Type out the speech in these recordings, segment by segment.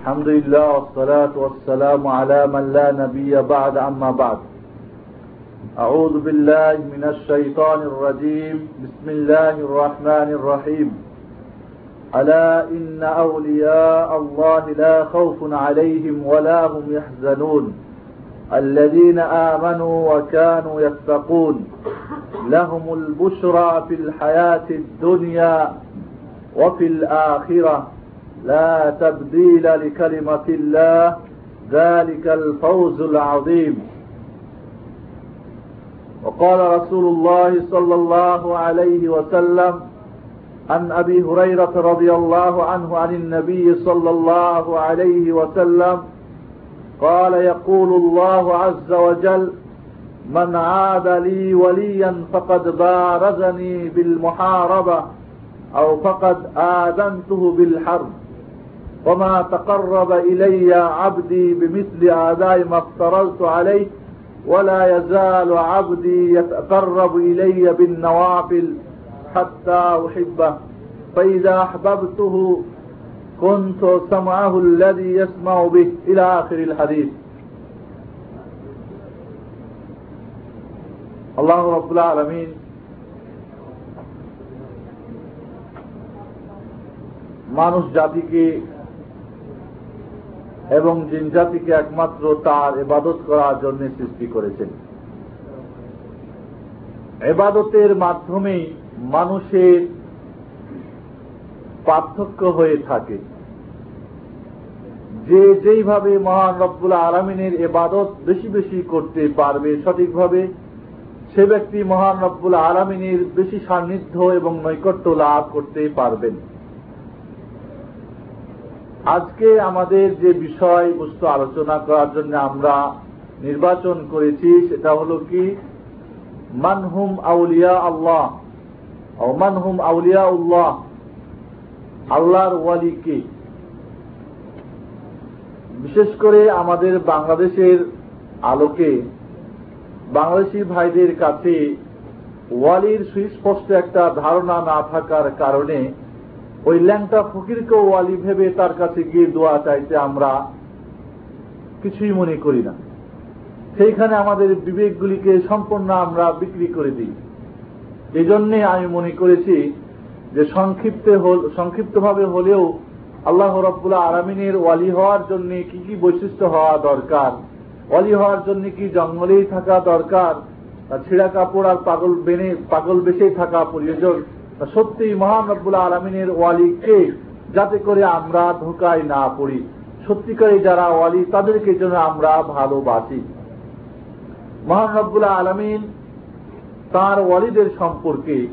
الحمد لله والصلاة والسلام على من لا نبي بعد أما بعد. أعوذ بالله من الشيطان الرجيم. بسم الله الرحمن الرحيم. ألا إن أولياء الله لا خوف عليهم ولا هم يحزنون. الذين آمنوا وكانوا يتقون. لهم البشرى في الحياة الدنيا وفي الآخرة. لا تبديل لكلمة الله ذلك الفوز العظيم. وقال رسول الله صلى الله عليه وسلم عن أبي هريرة رضي الله عنه عن النبي صلى الله عليه وسلم قال يقول الله عز وجل من عاد لي وليا فقد بارزني بالمحاربة أو فقد آذنته بالحرب. وما تقرب إلي عبدي بمثل آداء ما افترضت عليه ولا يزال عبدي يتقرب إلي بالنوافل حتى أحبه فإذا أحببته كنت سمعه الذي يسمع به إلى آخر الحديث الله رب العالمين মানুষ জাতিকে এবং জিন জাতিকে একমাত্র তার এবাদত করার জন্য সৃষ্টি করেছেন। এবাদতের মাধ্যমেই মানুষের পার্থক্য হয়ে থাকে। যে যেইভাবে মহান রব্বুল আলমিনের এবাদত বেশি বেশি করতে পারবে সঠিকভাবে, সে ব্যক্তি মহান রব্বুল আলমিনের বেশি সান্নিধ্য এবং নৈকট্য লাভ করতে পারবেন। আজকে আমাদের যে বিষয় বস্তু আলোচনা করার জন্য আমরা নির্বাচন করেছি, সেটা হল কি? মানহুম আউলিয়া আল্লাহ। ও মানহুম আউলিয়া উল্লাহ। আল্লাহর ওয়ালি কে? বিশেষ করে আমাদের বাংলাদেশের আলোকে বাংলাদেশি ভাইদের কাছে ওয়ালির সুস্পষ্ট একটা ধারণা না থাকার কারণে ওই ল্যাংটা ফকিরকেও ওয়ালি ভেবে তার কাছে গিয়ে দোয়া চাইতে আমরা কিছুই মনে করি না। সেইখানে আমাদের বিবেকগুলিকে সম্পূর্ণ আমরা বিক্রি করে দিই। এই জন্যে আমি মনে করেছি যে সংক্ষিপ্ত সংক্ষিপ্তভাবে হলেও আল্লাহ রব্বুল্লাহ আরামিনের ওয়ালি হওয়ার জন্য কি কি বৈশিষ্ট্য হওয়া দরকার, ওয়ালি হওয়ার জন্য কি জঙ্গলেই থাকা দরকার ছিঁড়া কাপড় আর পাগল বেনে, পাগল বেশেই থাকা প্রয়োজন সত্যি মহান রব্বুল্লাহ আলমিনের ওয়ালিকে যাতে করে আমরা ধোকায় না পড়ি। সত্যিকারে যারা ওয়ালি, তাদেরকে যেন আমরা ভালোবাসি। মহান রব্বুল্লাহ আলমিন তার ওয়ালিদের সম্পর্কে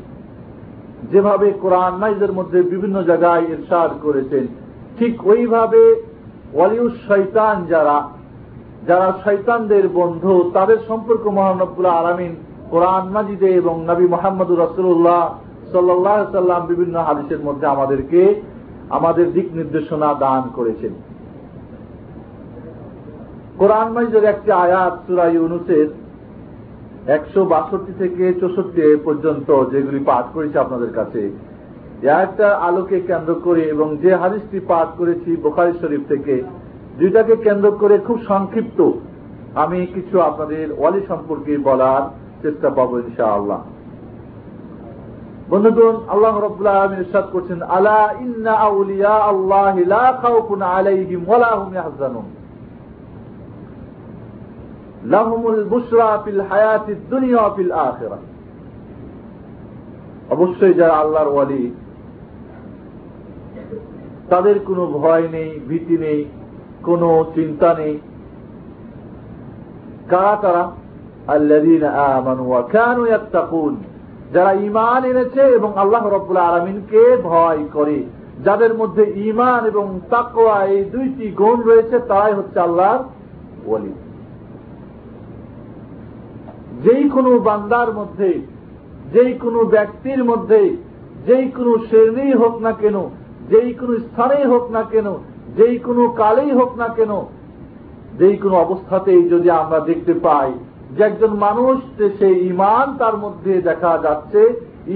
যেভাবে কোরআন নাইজের মধ্যে বিভিন্ন জায়গায় ইরশাদ করেছেন, ঠিক ওইভাবে ওয়ালিউস শৈতান যারা যারা শৈতানদের বন্ধু, তাদের সম্পর্ক মহানবুল্লাহ আলমিন কোরআন মাজিদে এবং নবী মোহাম্মদ রসুল্লাহ সাল্লাহ সাল্লাম বিভিন্ন হাদিসের মধ্যে আমাদেরকে আমাদের দিক নির্দেশনা দান করেছেন। কোরআন মাইজের একটি আয়াত একশো বাষট্টি থেকে চৌষট্টি পর্যন্ত যেগুলি পাঠ করেছি আপনাদের কাছে। একটা আলোকে কেন্দ্র করে এবং যে হাদিসটি পাঠ করেছি বোখারি শরীফ থেকে, দুইটাকে কেন্দ্র করে খুব সংক্ষিপ্ত আমি কিছু আপনাদের ওয়ালি সম্পর্কে বলার চেষ্টা পাবো ইনশা আল্লাহ বন্ধুগণ, আল্লাহ ইরশাদ করছেন, আলা ইন্না আউলিয়া আল্লাহ লাহুমুল ফিল দুনিয়া ফিল অবশ্যই যারা আল্লাহর ওয়ালি, তাদের কোনো ভয় নেই, ভীতি নেই, কোনো চিন্তা নেই। কারা তারা? আল্লাযীন আমানু কানু ইয়াত্তাকুন। যারা ইমান এনেছে এবং আল্লাহ রব্বুল আলমিনকে ভয় করে, যাদের মধ্যে ইমান এবং তাকোয়া এই দুইটি গুণ রয়েছে, তারাই হচ্ছে আল্লাহর ওয়ালি। যেই কোনো বান্দার মধ্যে, যেই কোনো ব্যক্তির মধ্যে, যেই কোনো শ্রেণি হোক না কেন, যেই কোনো স্থানেই হোক না কেন, যেই কোনো কালেই হোক না কেন, যেই কোনো অবস্থাতেই যদি আমরা দেখতে পাই যে একজন মানুষ সেই ইমান তার মধ্যে দেখা যাচ্ছে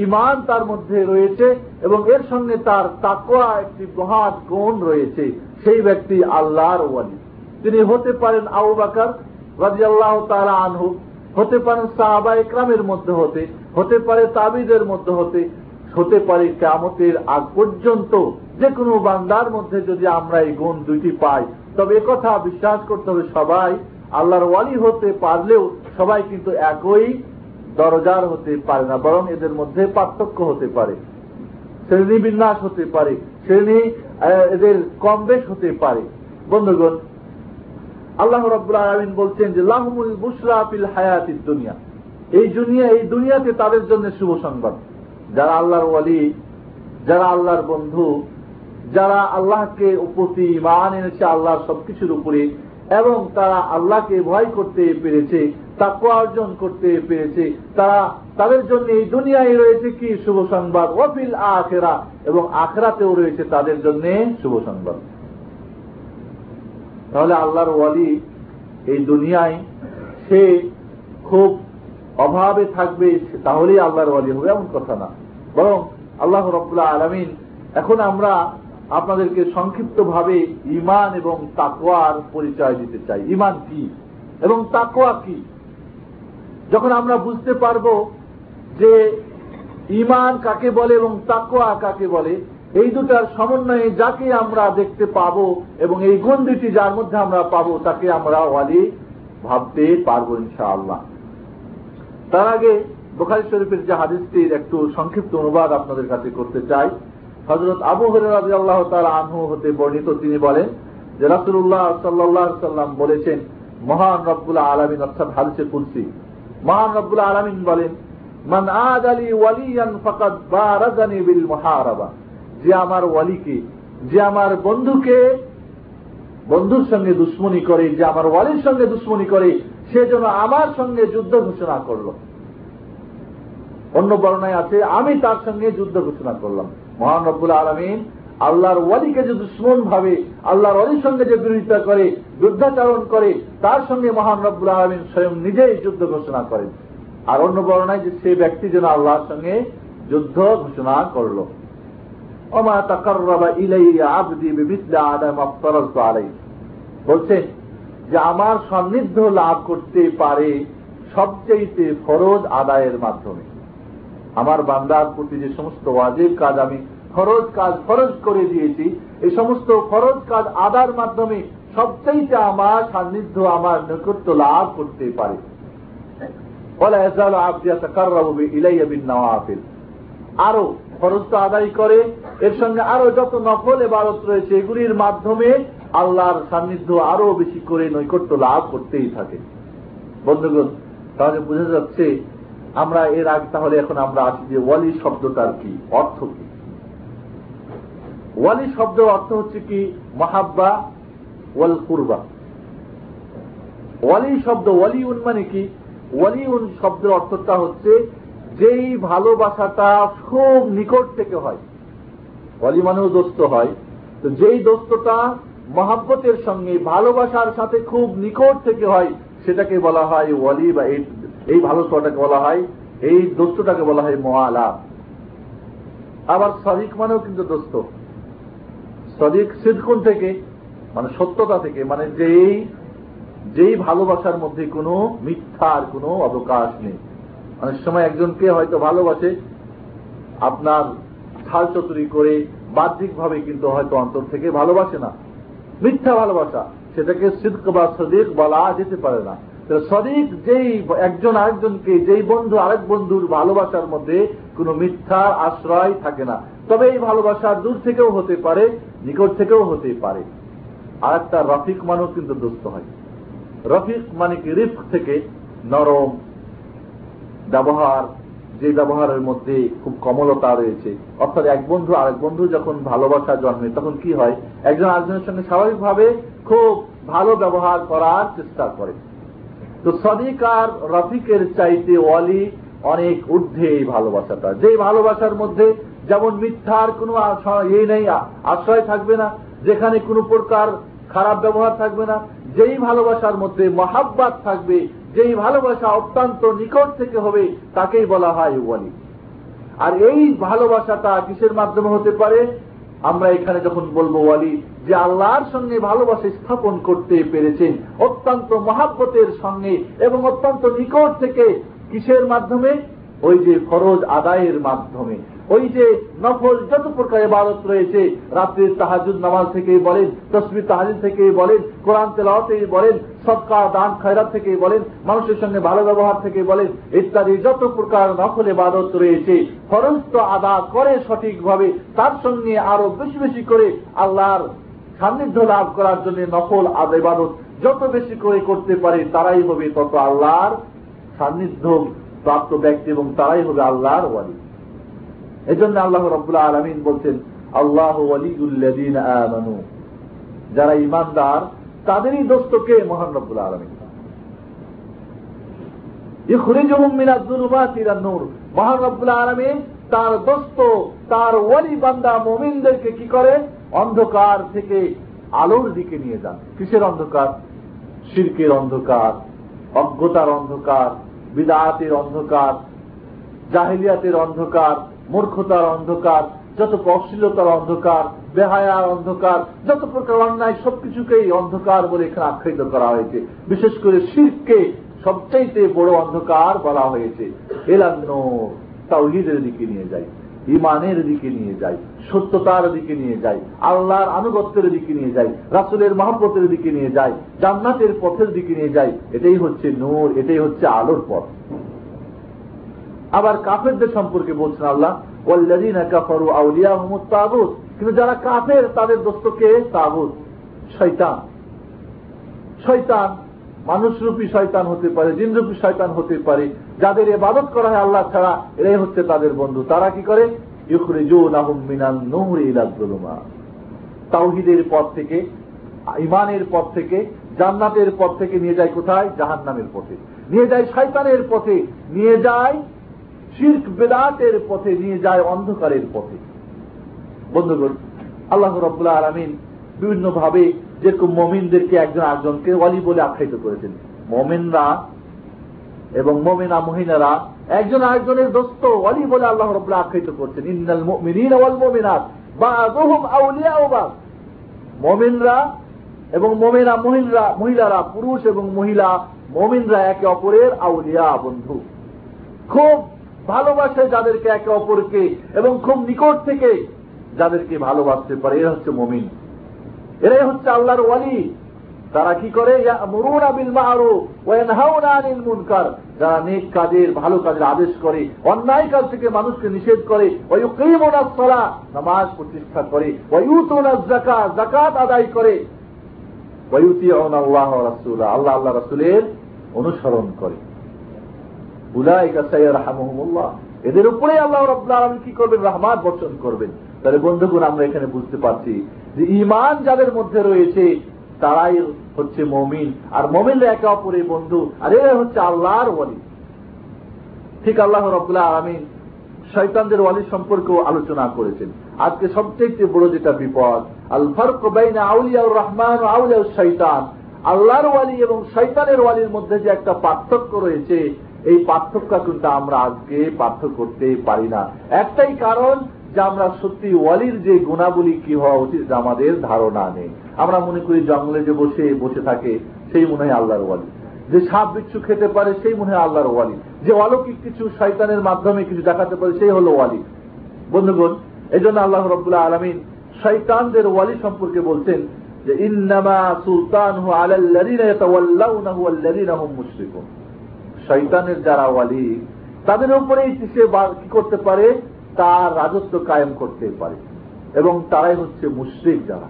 ইমান তার মধ্যে রয়েছে এবং এর সঙ্গে তার তাকোয়া একটি মহাত গুণ রয়েছে, সেই ব্যক্তি আল্লাহর ওয়ালি। তিনি হতে পারেন আউ বাকার রাজি আল্লাহ তারা আনহু, হতে পারেন সাহাবা ইকরামের মধ্যে হতে হতে পারে তাবিদের মধ্যে হতে হতে পারে কেমতের আগ পর্যন্ত। যে কোনো বান্দার মধ্যে যদি আমরা এই গুণ দুইটি পাই, তবে কথা বিশ্বাস করতে হবে সবাই, আল্লাহর ওয়ালি হতে পারলেও সবাই কিন্তু একই দরজার হতে পারে না, বরং এদের মধ্যে পার্থক্য হতে পারে। শ্রেণি বিন্যাস হতে পারে, শ্রেণি এদের কম বেশ হতে পারে। বন্ধুগণ, আল্লাহ রব্বুল বলছেন যে, লাহমুল বুসরা আপিল হায়াতির দুনিয়া। এই দুনিয়া, এই দুনিয়াতে তাদের জন্য শুভ সংবাদ। যারা আল্লাহর ওয়ালি, যারা আল্লাহর বন্ধু, যারা আল্লাহকে উপতি মান এনেছে, আল্লাহর সবকিছুর উপরে, এবং তারা আল্লাহকে ভয় করতে পেরেছে তাকে অর্জন করতে পেরেছে। তারা তাদের জন্য এই দুনিয়ায় রয়েছে কি? শুভ সংবাদ। ওফিল আখেরা। এবং আখরাতেও রয়েছে তাদের জন্য শুভ সংবাদ। তাহলে আল্লাহর ওয়ালি এই দুনিয়ায় সে খুব অভাবে থাকবে, তাহলেই আল্লাহর ওয়ালি হবে, এমন কথা না। বরং আল্লাহ রব্লা আলমিন এখন আমরা আপনাদেরকে সংক্ষিপ্ত ভাবে ইমান এবং তাকোয়ার পরিচয় দিতে চাই। ইমান কি? এবং তাকোয়া কি? যখন আমরা বুঝতে পারব যে ইমান কাকে বলে এবং তাকোয়া কাকে বলে, এই দুটার সমন্বয়ে যাকে আমরা দেখতে পাব এবং এই গুণ দুটি যার মধ্যে আমরা পাব তাকে আমরা ওয়ালি ভাবতে পারব ইনশাআল্লাহ। তার আগে বোখারি শরীফের যে হাদিসটির একটু সংক্ষিপ্ত অনুবাদ আপনাদের কাছে করতে চাই। হজরত আবু হরাজি আল্লাহ তার আনহু হতে বর্ণিত, তিনি বলেন যে রাসুল্লাহ সাল্লাহ সাল্লাম বলেছেন, মহান রব্বুল্লাহ আলমিন, অর্থাৎ হাদিসে কুলসি মহান রব্বুল্লাহ আলমিন বলেন, মান আদ আলী ওয়ালিয়ান ফকাত বারাজানি বিল মহারাবা। যে আমার ওয়ালিকে, যে আমার বন্ধুকে বন্ধুর সঙ্গে করে, যে আমার ওয়ালির সঙ্গে করে, সে যেন আমার সঙ্গে যুদ্ধ ঘোষণা করল। অন্য বর্ণায় আছে, আমি তার সঙ্গে যুদ্ধ ঘোষণা করলাম। মহান রব্বুল আলমিন আল্লাহর ওয়ালিকে যে দুশ্মন ভাবে, আল্লাহর অলির সঙ্গে যে বিরোধিতা করে, যুদ্ধাচারণ করে, তার সঙ্গে মহান রব্বুল আলমিন স্বয়ং নিজেই যুদ্ধ ঘোষণা করেন। আর অন্য বর্ণায় যে সে ব্যক্তি যেন আল্লাহর সঙ্গে যুদ্ধ ঘোষণা করল। অমা তাকারবা ইলাই আবদি বিবিদ্যা আদাম আফতারাজ আলাই বলছেন যে আমার সান্নিধ্য লাভ করতে পারে সবচেয়ে ফরজ আদায়ের মাধ্যমে। আমার বান্দার প্রতি যে সমস্ত ওয়াজিব কাজ আমি ফরজ কাজ ফরজ করে দিয়েছি। এই সমস্ত ফরজ কাজ আদার মাধ্যমে সবচাইতে আমার সান্নিধ্য, আমার নৈকট্য লাভ করতে পারে। আরও ফরজ তো আদায় করে, এর সঙ্গে আরও যত নফল এবারত রয়েছে, এগুলির মাধ্যমে আল্লাহর সান্নিধ্য আরও বেশি করে নৈকট্য লাভ করতেই থাকে। বন্ধুগণ, তাহলে বোঝা যাচ্ছে, আমরা এর আগে তাহলে এখন আমরা আসি যে ওয়ালি শব্দটার কি, অর্থ কি? ওয়ালি শব্দ অর্থ হচ্ছে কি? মহাব্বা ওয়াল কুরবা। ওয়ালি শব্দ ওয়ালিউন মানে কি? ওয়ালিউন শব্দের অর্থটা হচ্ছে যেই ভালোবাসাটা খুব নিকট থেকে হয়। ওয়ালি মানেও দোস্ত হয়। তো যেই দোস্তটা মহাব্বতের সঙ্গে ভালোবাসার সাথে খুব নিকট থেকে হয়, সেটাকে বলা হয় ওয়ালি বা এই ভালোবাসাটাকে বলা হয়, এই দোস্তটাকে বলা হয় মোয়ালা। আবার শরিক মানেও কিন্তু দোস্ত। সদিক সিদ্ধকুন থেকে মানে সত্যতা থেকে মানে যেই যেই ভালোবাসার মধ্যে কোনো মিথ্যার কোনো অবকাশ নেই। অনেক সময় একজনকে হয়তো ভালোবাসে, আপনার ছাল চতুরি করে বাহ্যিকভাবে কিন্তু হয়তো অন্তর থেকে ভালোবাসে না। মিথ্যা ভালোবাসা, সেটাকে সিদ্ধ বা সদিক বলা যেতে পারে না। সদিক যেই একজন আরেকজনকে, যেই বন্ধু আরেক বন্ধুর ভালোবাসার মধ্যে কোন মিথ্যার আশ্রয় থাকে না। তবে এই ভালোবাসা দূর থেকেও হতে পারে, নিকট থেকেও হতে পারে। আর একটা রফিক মানও কিন্তু দুস্থ হয়। রফিক মানে কি? রিফ থেকে নরম ব্যবহার, যে ব্যবহারের মধ্যে খুব কমলতা রয়েছে। অর্থাৎ এক বন্ধু আরেক বন্ধু যখন ভালোবাসা জন্মে, তখন কি হয়? একজন আরেকজনের সঙ্গে স্বাভাবিকভাবে খুব ভালো ব্যবহার করার চেষ্টা করে। তো সদিক আর রফিকের চাইতে ওয়ালি অনেক ঊর্ধ্বে এই ভালোবাসাটা। যে ভালোবাসার মধ্যে যেমন মিথ্যার কোনো ইয়ে নেই আশ্রয় থাকবে না, যেখানে কোনো প্রকার খারাপ ব্যবহার থাকবে না, যেই ভালোবাসার মধ্যে মহাব্বাত থাকবে, যেই ভালোবাসা অত্যন্ত নিকট থেকে হবে, তাকেই বলা হয় ওয়ালি। আর এই ভালোবাসাটা কিসের মাধ্যমে হতে পারে? আমরা এখানে যখন বলব, ওয়ালি, যে আল্লাহর সঙ্গে ভালোবাসা স্থাপন করতে পেরেছেন, অত্যন্ত মহাব্বতের সঙ্গে এবং অত্যন্ত নিকট থেকে কিসের মাধ্যমে? ওই যে ফরজ আদায়ের মাধ্যমে। ওই যে নফল যত প্রকার ইবাদত রয়েছে, রাত্রির তাহাজুদ নামাজ থেকে বলেন তসবির তাহাজুদ থেকে বলেন, কোরআন তেলাওয়াতেই বলেন সৎকা দান, খয়রাত থেকে বলেন, মানুষের সঙ্গে ভালো ব্যবহার থেকে বলেন, ইত্যাদি যত প্রকার নফল ইবাদত রয়েছে, ফরজ তো আদা করে সঠিকভাবে, তার সঙ্গে আরও বেশি বেশি করে আল্লাহর সান্নিধ্য লাভ করার জন্য নফল আদ ইবাদত যত বেশি করে করতে পারে, তারাই হবে তত আল্লাহর সান্নিধ্য প্রাপ্ত ব্যক্তি এবং তারাই হবে আল্লাহর ওয়ালি। এই জন্য আল্লাহ রব্বুল্লাহ আলমিন বলছেন, আল্লাহ আমানু। যারা ইমানদার তাদেরই দোস্তকে মহান রব্বুল্লাহ আলমিন। মহান আলমিন তার দোস্ত, তার ওয়ালি বান্দা মোমিনদেরকে কি করে? অন্ধকার থেকে আলোর দিকে নিয়ে যান। কিসের অন্ধকার? শির্কের অন্ধকার, অজ্ঞতার অন্ধকার, বিদাতের অন্ধকার, জাহিলিয়াতের অন্ধকার মূর্খতার অন্ধকার, যত অশ্লীলতার অন্ধকার, বেহায়ার অন্ধকার, যত প্রকার অন্যায় সবকিছুকেই অন্ধকার বলে এখানে আখ্যায়িত করা হয়েছে। বিশেষ করে শিরকে সবচাইতে বড় অন্ধকার বলা হয়েছে। এলান্ন তাওহিদের দিকে নিয়ে যায় ইমানের দিকে নিয়ে যায় সত্যতার দিকে নিয়ে যায় আল্লাহর আনুগত্যের দিকে নিয়ে যায় রাসুলের মহাব্বতের দিকে নিয়ে যায় জান্নাতের পথের দিকে নিয়ে যায় এটাই হচ্ছে নূর, এটাই হচ্ছে আলোর পথ। আবার কাফেরদের সম্পর্কে বলছেন আল্লাহ কাফারু আউলিয়া মোহাম্মদ তাবুত কিন্তু যারা কাফের, তাদের দোস্তকে তাবুত শৈতান শৈতান মানুষরূপী শয়তান হতে পারে, জিনরূপী শয়তান হতে পারে। যাদের এবাদত করা হয় আল্লাহ ছাড়া, এরাই হচ্ছে তাদের বন্ধু। তারা কি করে? তাওহিদের পথ থেকে ইমানের পথ থেকে, জান্নাতের পথ থেকে নিয়ে যায় কোথায়? জাহান্নামের পথে। নিয়ে যায় শয়তানের পথে। নিয়ে যায় শির্ক বেদাতের পথে নিয়ে যায়, অন্ধকারের পথে। বন্ধুগণ, আল্লাহ রব্বুল্লাহ আলমিন বিভিন্ন ভাবে যেরকম মমিনদেরকে একজন আরেকজনকে ওয়ালি বলে আখ্যায়িত করেছেন। মমিনরা এবং মমিনা মহিনারা একজন আরেকজনের দোস্ত ওয়ালি বলে আল্লাহ রব্লা আখ্যায়িত করছেন। ইন্নাল মিন ওয়াল মমিনাত বা আদহুম আউলিয়া ওবা মমিনরা এবং মমিনা মহিলা মহিলারা, পুরুষ এবং মহিলা, মমিনরা একে অপরের আউলিয়া বন্ধু। খুব ভালোবাসে যাদেরকে একে অপরকে এবং খুব নিকট থেকে যাদেরকে ভালোবাসতে পারে। এরা হচ্ছে মমিন। এরাই হচ্ছে আল্লাহর ওয়ালি। তারা কি করে? যারা নেক কাজের, ভালো কাজের আদেশ করে, অন্যায় কাজ থেকে মানুষকে নিষেধ করে নামাজ প্রতিষ্ঠা করে জাকাত আদায় করে আল্লাহ আল্লাহ রাসুলের অনুসরণ করে। এদের উপরে আল্লাহ রব্লা কি করবেন? রহমান বর্ষণ করবেন। তাহলে বন্ধুগুণ, আমরা এখানে বুঝতে পারছি যে ইমান যাদের মধ্যে রয়েছে, তারাই হচ্ছে মমিন। আর মমিনরা একে অপরের বন্ধু, আর এরা হচ্ছে আল্লাহর ওয়ালি। ঠিক আল্লাহ রবুল্লাহ আলমিন শৈতানদের ওয়ালির সম্পর্কেও আলোচনা করেছেন। আজকে সবচেয়ে বড় যেটা বিপদ, আল ফরক আউলিয়া রহমান আউলিয়া শৈতান আল্লাহর ওয়ালি এবং শৈতানের ওয়ালির মধ্যে যে একটা পার্থক্য রয়েছে এই পার্থক্য কিন্তু আমরা আজকে পার্থক্য করতে পারি না। একটাই কারণ যে আমরা সত্যি ওয়ালির যে গুণাবলী কি হওয়া উচিত আমাদের ধারণা নেই। আমরা মনে করি জঙ্গলে যে বসে বসে থাকে, সেই মনে হয় আল্লাহর ওয়ালি। যে সাপ বিচ্ছু খেতে পারে, সেই মনে হয় আল্লাহর ওয়ালি। যে অলৌকিক কিছু শয়তানের মাধ্যমে কিছু দেখাতে পারে, সেই হলো ওয়ালি। বন্ধুগণ এই জন্য আল্লাহ রবুল্লাহ আলমিন শৈতানদের ওয়ালি সম্পর্কে বলছেন যে, ইন্নামা সুলতান মুশরিকুন। শৈতানের যারা ওয়ালি, তাদের উপরেই সে কি করতে পারে? তার রাজত্ব কায়েম করতে পারে। এবং তারাই হচ্ছে মুশ্রিক যারা।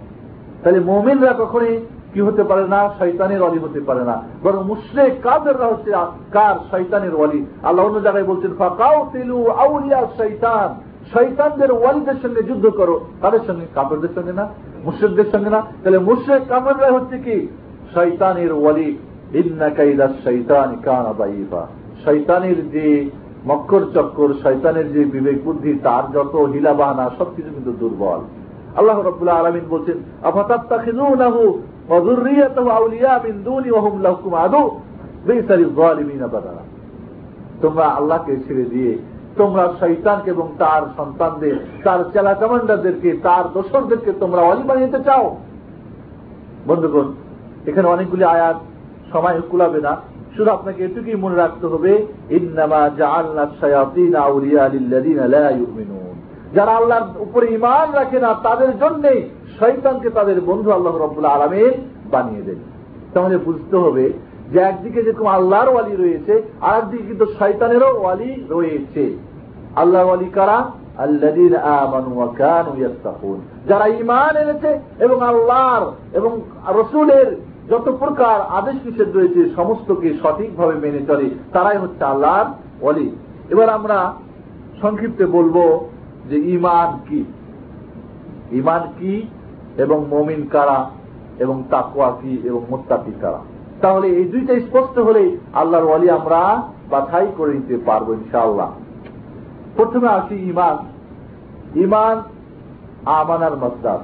তাহলে মোমিনরা কখনই কি হতে পারে না? শৈতানের অলি হতে পারে না। বরং মুশ্রেক কাদেররা হচ্ছে কার? শৈতানের ওয়ালি। আল্লাহ অন্য জায়গায় বলছেন ফাঁকাও তেলু আউলিয়া শৈতান শৈতানদের ওয়ালিদের সঙ্গে যুদ্ধ করো। তাদের সঙ্গে? কাপড়দের সঙ্গে না? মুশ্রেকদের সঙ্গে না? তাহলে মুশ্রেক কাপড়রা হচ্ছে কি? শৈতানের ওয়ালি। শৈতানের যে মক্কর চক্কর, শৈতানের যে বিবেক বুদ্ধি, তার যত হিলা বাহানা সবকিছু কিন্তু দুর্বল। আল্লাহ রবুল্লাহ আলমিন বলছেন তোমরা আল্লাহকে ছেড়ে দিয়ে, তোমরা শৈতানকে এবং তার সন্তানদের, তার চেলা কমান্ডারদেরকে, তার দোসরদেরকে তোমরা অলি বানিয়ে চাও। বন্ধুগণ, এখানে অনেকগুলি আয়াত সময় কুলাবে না। শুধু আপনাকে এটুকুই মনে রাখতে হবে যারা আল্লাহর উপরে ইমান রাখে না, তাদের জন্য শৈতানকে তাদের বন্ধু আল্লাহ রব্বুল্লাহ আলমের বানিয়ে দেন। তাহলে বুঝতে হবে যে একদিকে যেরকম আল্লাহর ওয়ালি রয়েছে আর একদিকে কিন্তু শৈতানেরও ওয়ালি রয়েছে। আল্লাহ ওয়ালি কারা? যারা ইমান এনেছে এবং আল্লাহর এবং রসুলের যত প্রকার আদেশ নিষেধ রয়েছে, সমস্তকে সঠিকভাবে মেনে চলে, তারাই হচ্ছে আল্লাহর অলি এবার আমরা সংক্ষিপ্তে বলব যে ইমান কি? ইমান কি এবং মমিন কারা এবং তাকুয়া কি এবং মোত্তাকি কারা? তাহলে এই দুইটা স্পষ্ট হলে আল্লাহর ওয়ালি আমরা বাছাই করে নিতে পারব ইনশাআল্লাহ। প্রথমে আসি ইমান ইমান আমানার মসদার।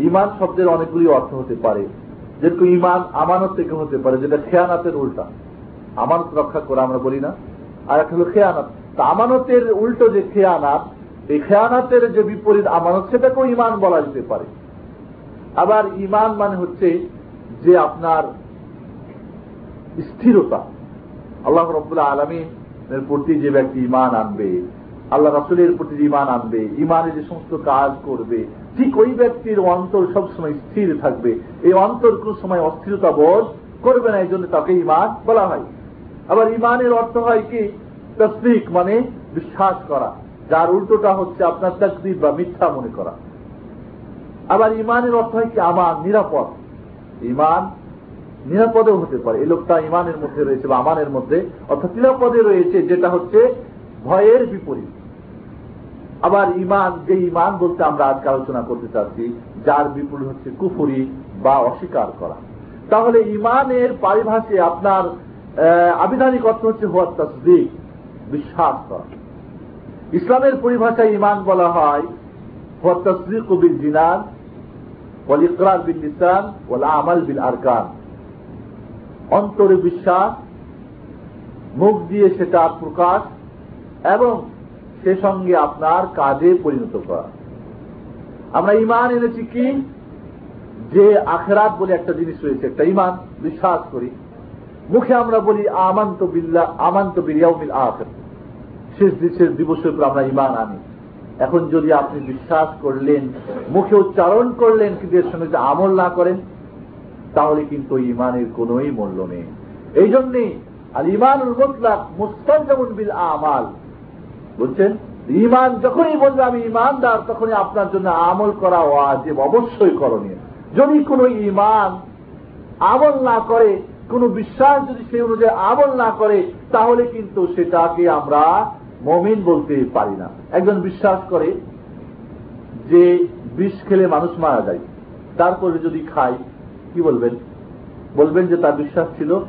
ইমান শব্দের অনেকগুলি অর্থ হতে পারে। যেরকম ইমান আমানত থেকে হতে পারে, যেটা খেয়ানাতের উল্টা। আমানত রক্ষা করে আমরা বলি না। আর একটা হলো খেয়ানাত। তা আমানতের উল্টো যে খেয়ানাত, এই খেয়ানাতের যে বিপরীত আমানত, সেটাকেও ইমান বলা যেতে পারে। আবার ইমান মানে হচ্ছে যে আপনার স্থিরতা। আল্লাহ রব্বুল্লাহ আলমিনের প্রতি যে ব্যক্তি ইমান আনবে, আল্লাহ রাসুলের প্রতি ইমান আনবে ইমানে যে সমস্ত কাজ করবে ঠিক ওই ব্যক্তির অন্তর সবসময় স্থির থাকবে। এই অন্তর কোন সময় অস্থিরতা বোধ করবে না এই জন্য তাকে ইমান বলা হয়। আবার ইমানের অর্থ হয় কি? তসদিক মানে বিশ্বাস করা। যার উল্টোটা হচ্ছে আপনার তকদির বা মিথ্যা মনে করা। আবার ইমানের অর্থ হয় কি? আমার নিরাপদ। ইমান নিরাপদেও হতে পারে। এই লোকটা ইমানের মধ্যে রয়েছে বা আমানের মধ্যে অর্থাৎ নিরাপদে রয়েছে, যেটা হচ্ছে ভয়ের বিপরীত। আবার ইমান যে ইমান বলতে আমরা আজকে আলোচনা করতে চাচ্ছি, যার বিপরীত হচ্ছে কুফুরি বা অস্বীকার করা। তাহলে ইমানের পারিভাষে আপনার আবিধানিক অর্থ হচ্ছে হওয়ার তসদিক, বিশ্বাস করা। ইসলামের পরিভাষায় ইমান বলা হয় হওয়ার তসদিক বিল জিনান, ওয়াল ইকরার বিল নিসান ওয়াল আমাল বিল আরকান। অন্তরে বিশ্বাস, মুখ দিয়ে সেটা প্রকাশ, এবং সে সঙ্গে আপনার কাজে পরিণত করা। আমরা ইমান এনেছি কি? যে আখেরাত বলে একটা জিনিস রয়েছে, একটা ইমান বিশ্বাস করি। মুখে আমরা বলি, আমান্ত বিল্লা আমান্ত বিরিয়াউমিল আখের। শেষ দিশের দিবসের উপর আমরা ইমান আনি। এখন যদি আপনি বিশ্বাস করলেন, মুখে উচ্চারণ করলেন কিন্তু এর সঙ্গে যে আমল না করেন, তাহলে কিন্তু ইমানের কোন মূল্য নেই। এই জন্যে আর ইমানুল মোতলাক মুস্তান বিল আমাল। বুঝছেন? ইমান যখনই বলবে আমি ইমানদার তখনই আপনার জন্য আমল করা ওয়াজিব, অবশ্যই করণীয়। যদি কোন ইমান আমল না করে, কোন বিশ্বাস যদি সেই অনুযায়ী আমল না করে, তাহলে কিন্তু সেটাকে আমরা মমিন বলতে পারি না। একজন বিশ্বাস করে যে বিষ খেলে মানুষ মারা যায়, তারপরে যদি খাই কি বলবেন? বলবেন যে তার বিশ্বাস ছিল,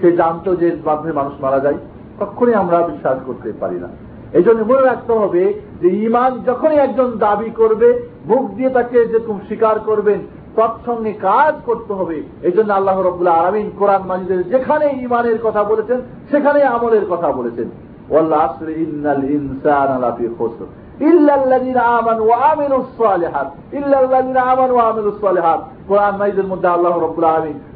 সে জানত যে মাধ্যমে মানুষ মারা যায় কখনই আমরা বিশ্বাস করতে পারি না। এই জন্য মনে রাখতে হবে যে ইমান যখনই একজন দাবি করবে, মুখ দিয়ে তাকে যেরকম স্বীকার করবেন, তৎসঙ্গে কাজ করতে হবে। এই জন্য আল্লাহ রবুল্লাহ আলমিন কোরআন মাজিদের যেখানে ইমানের কথা বলেছেন, সেখানে আমলের কথা বলেছেন।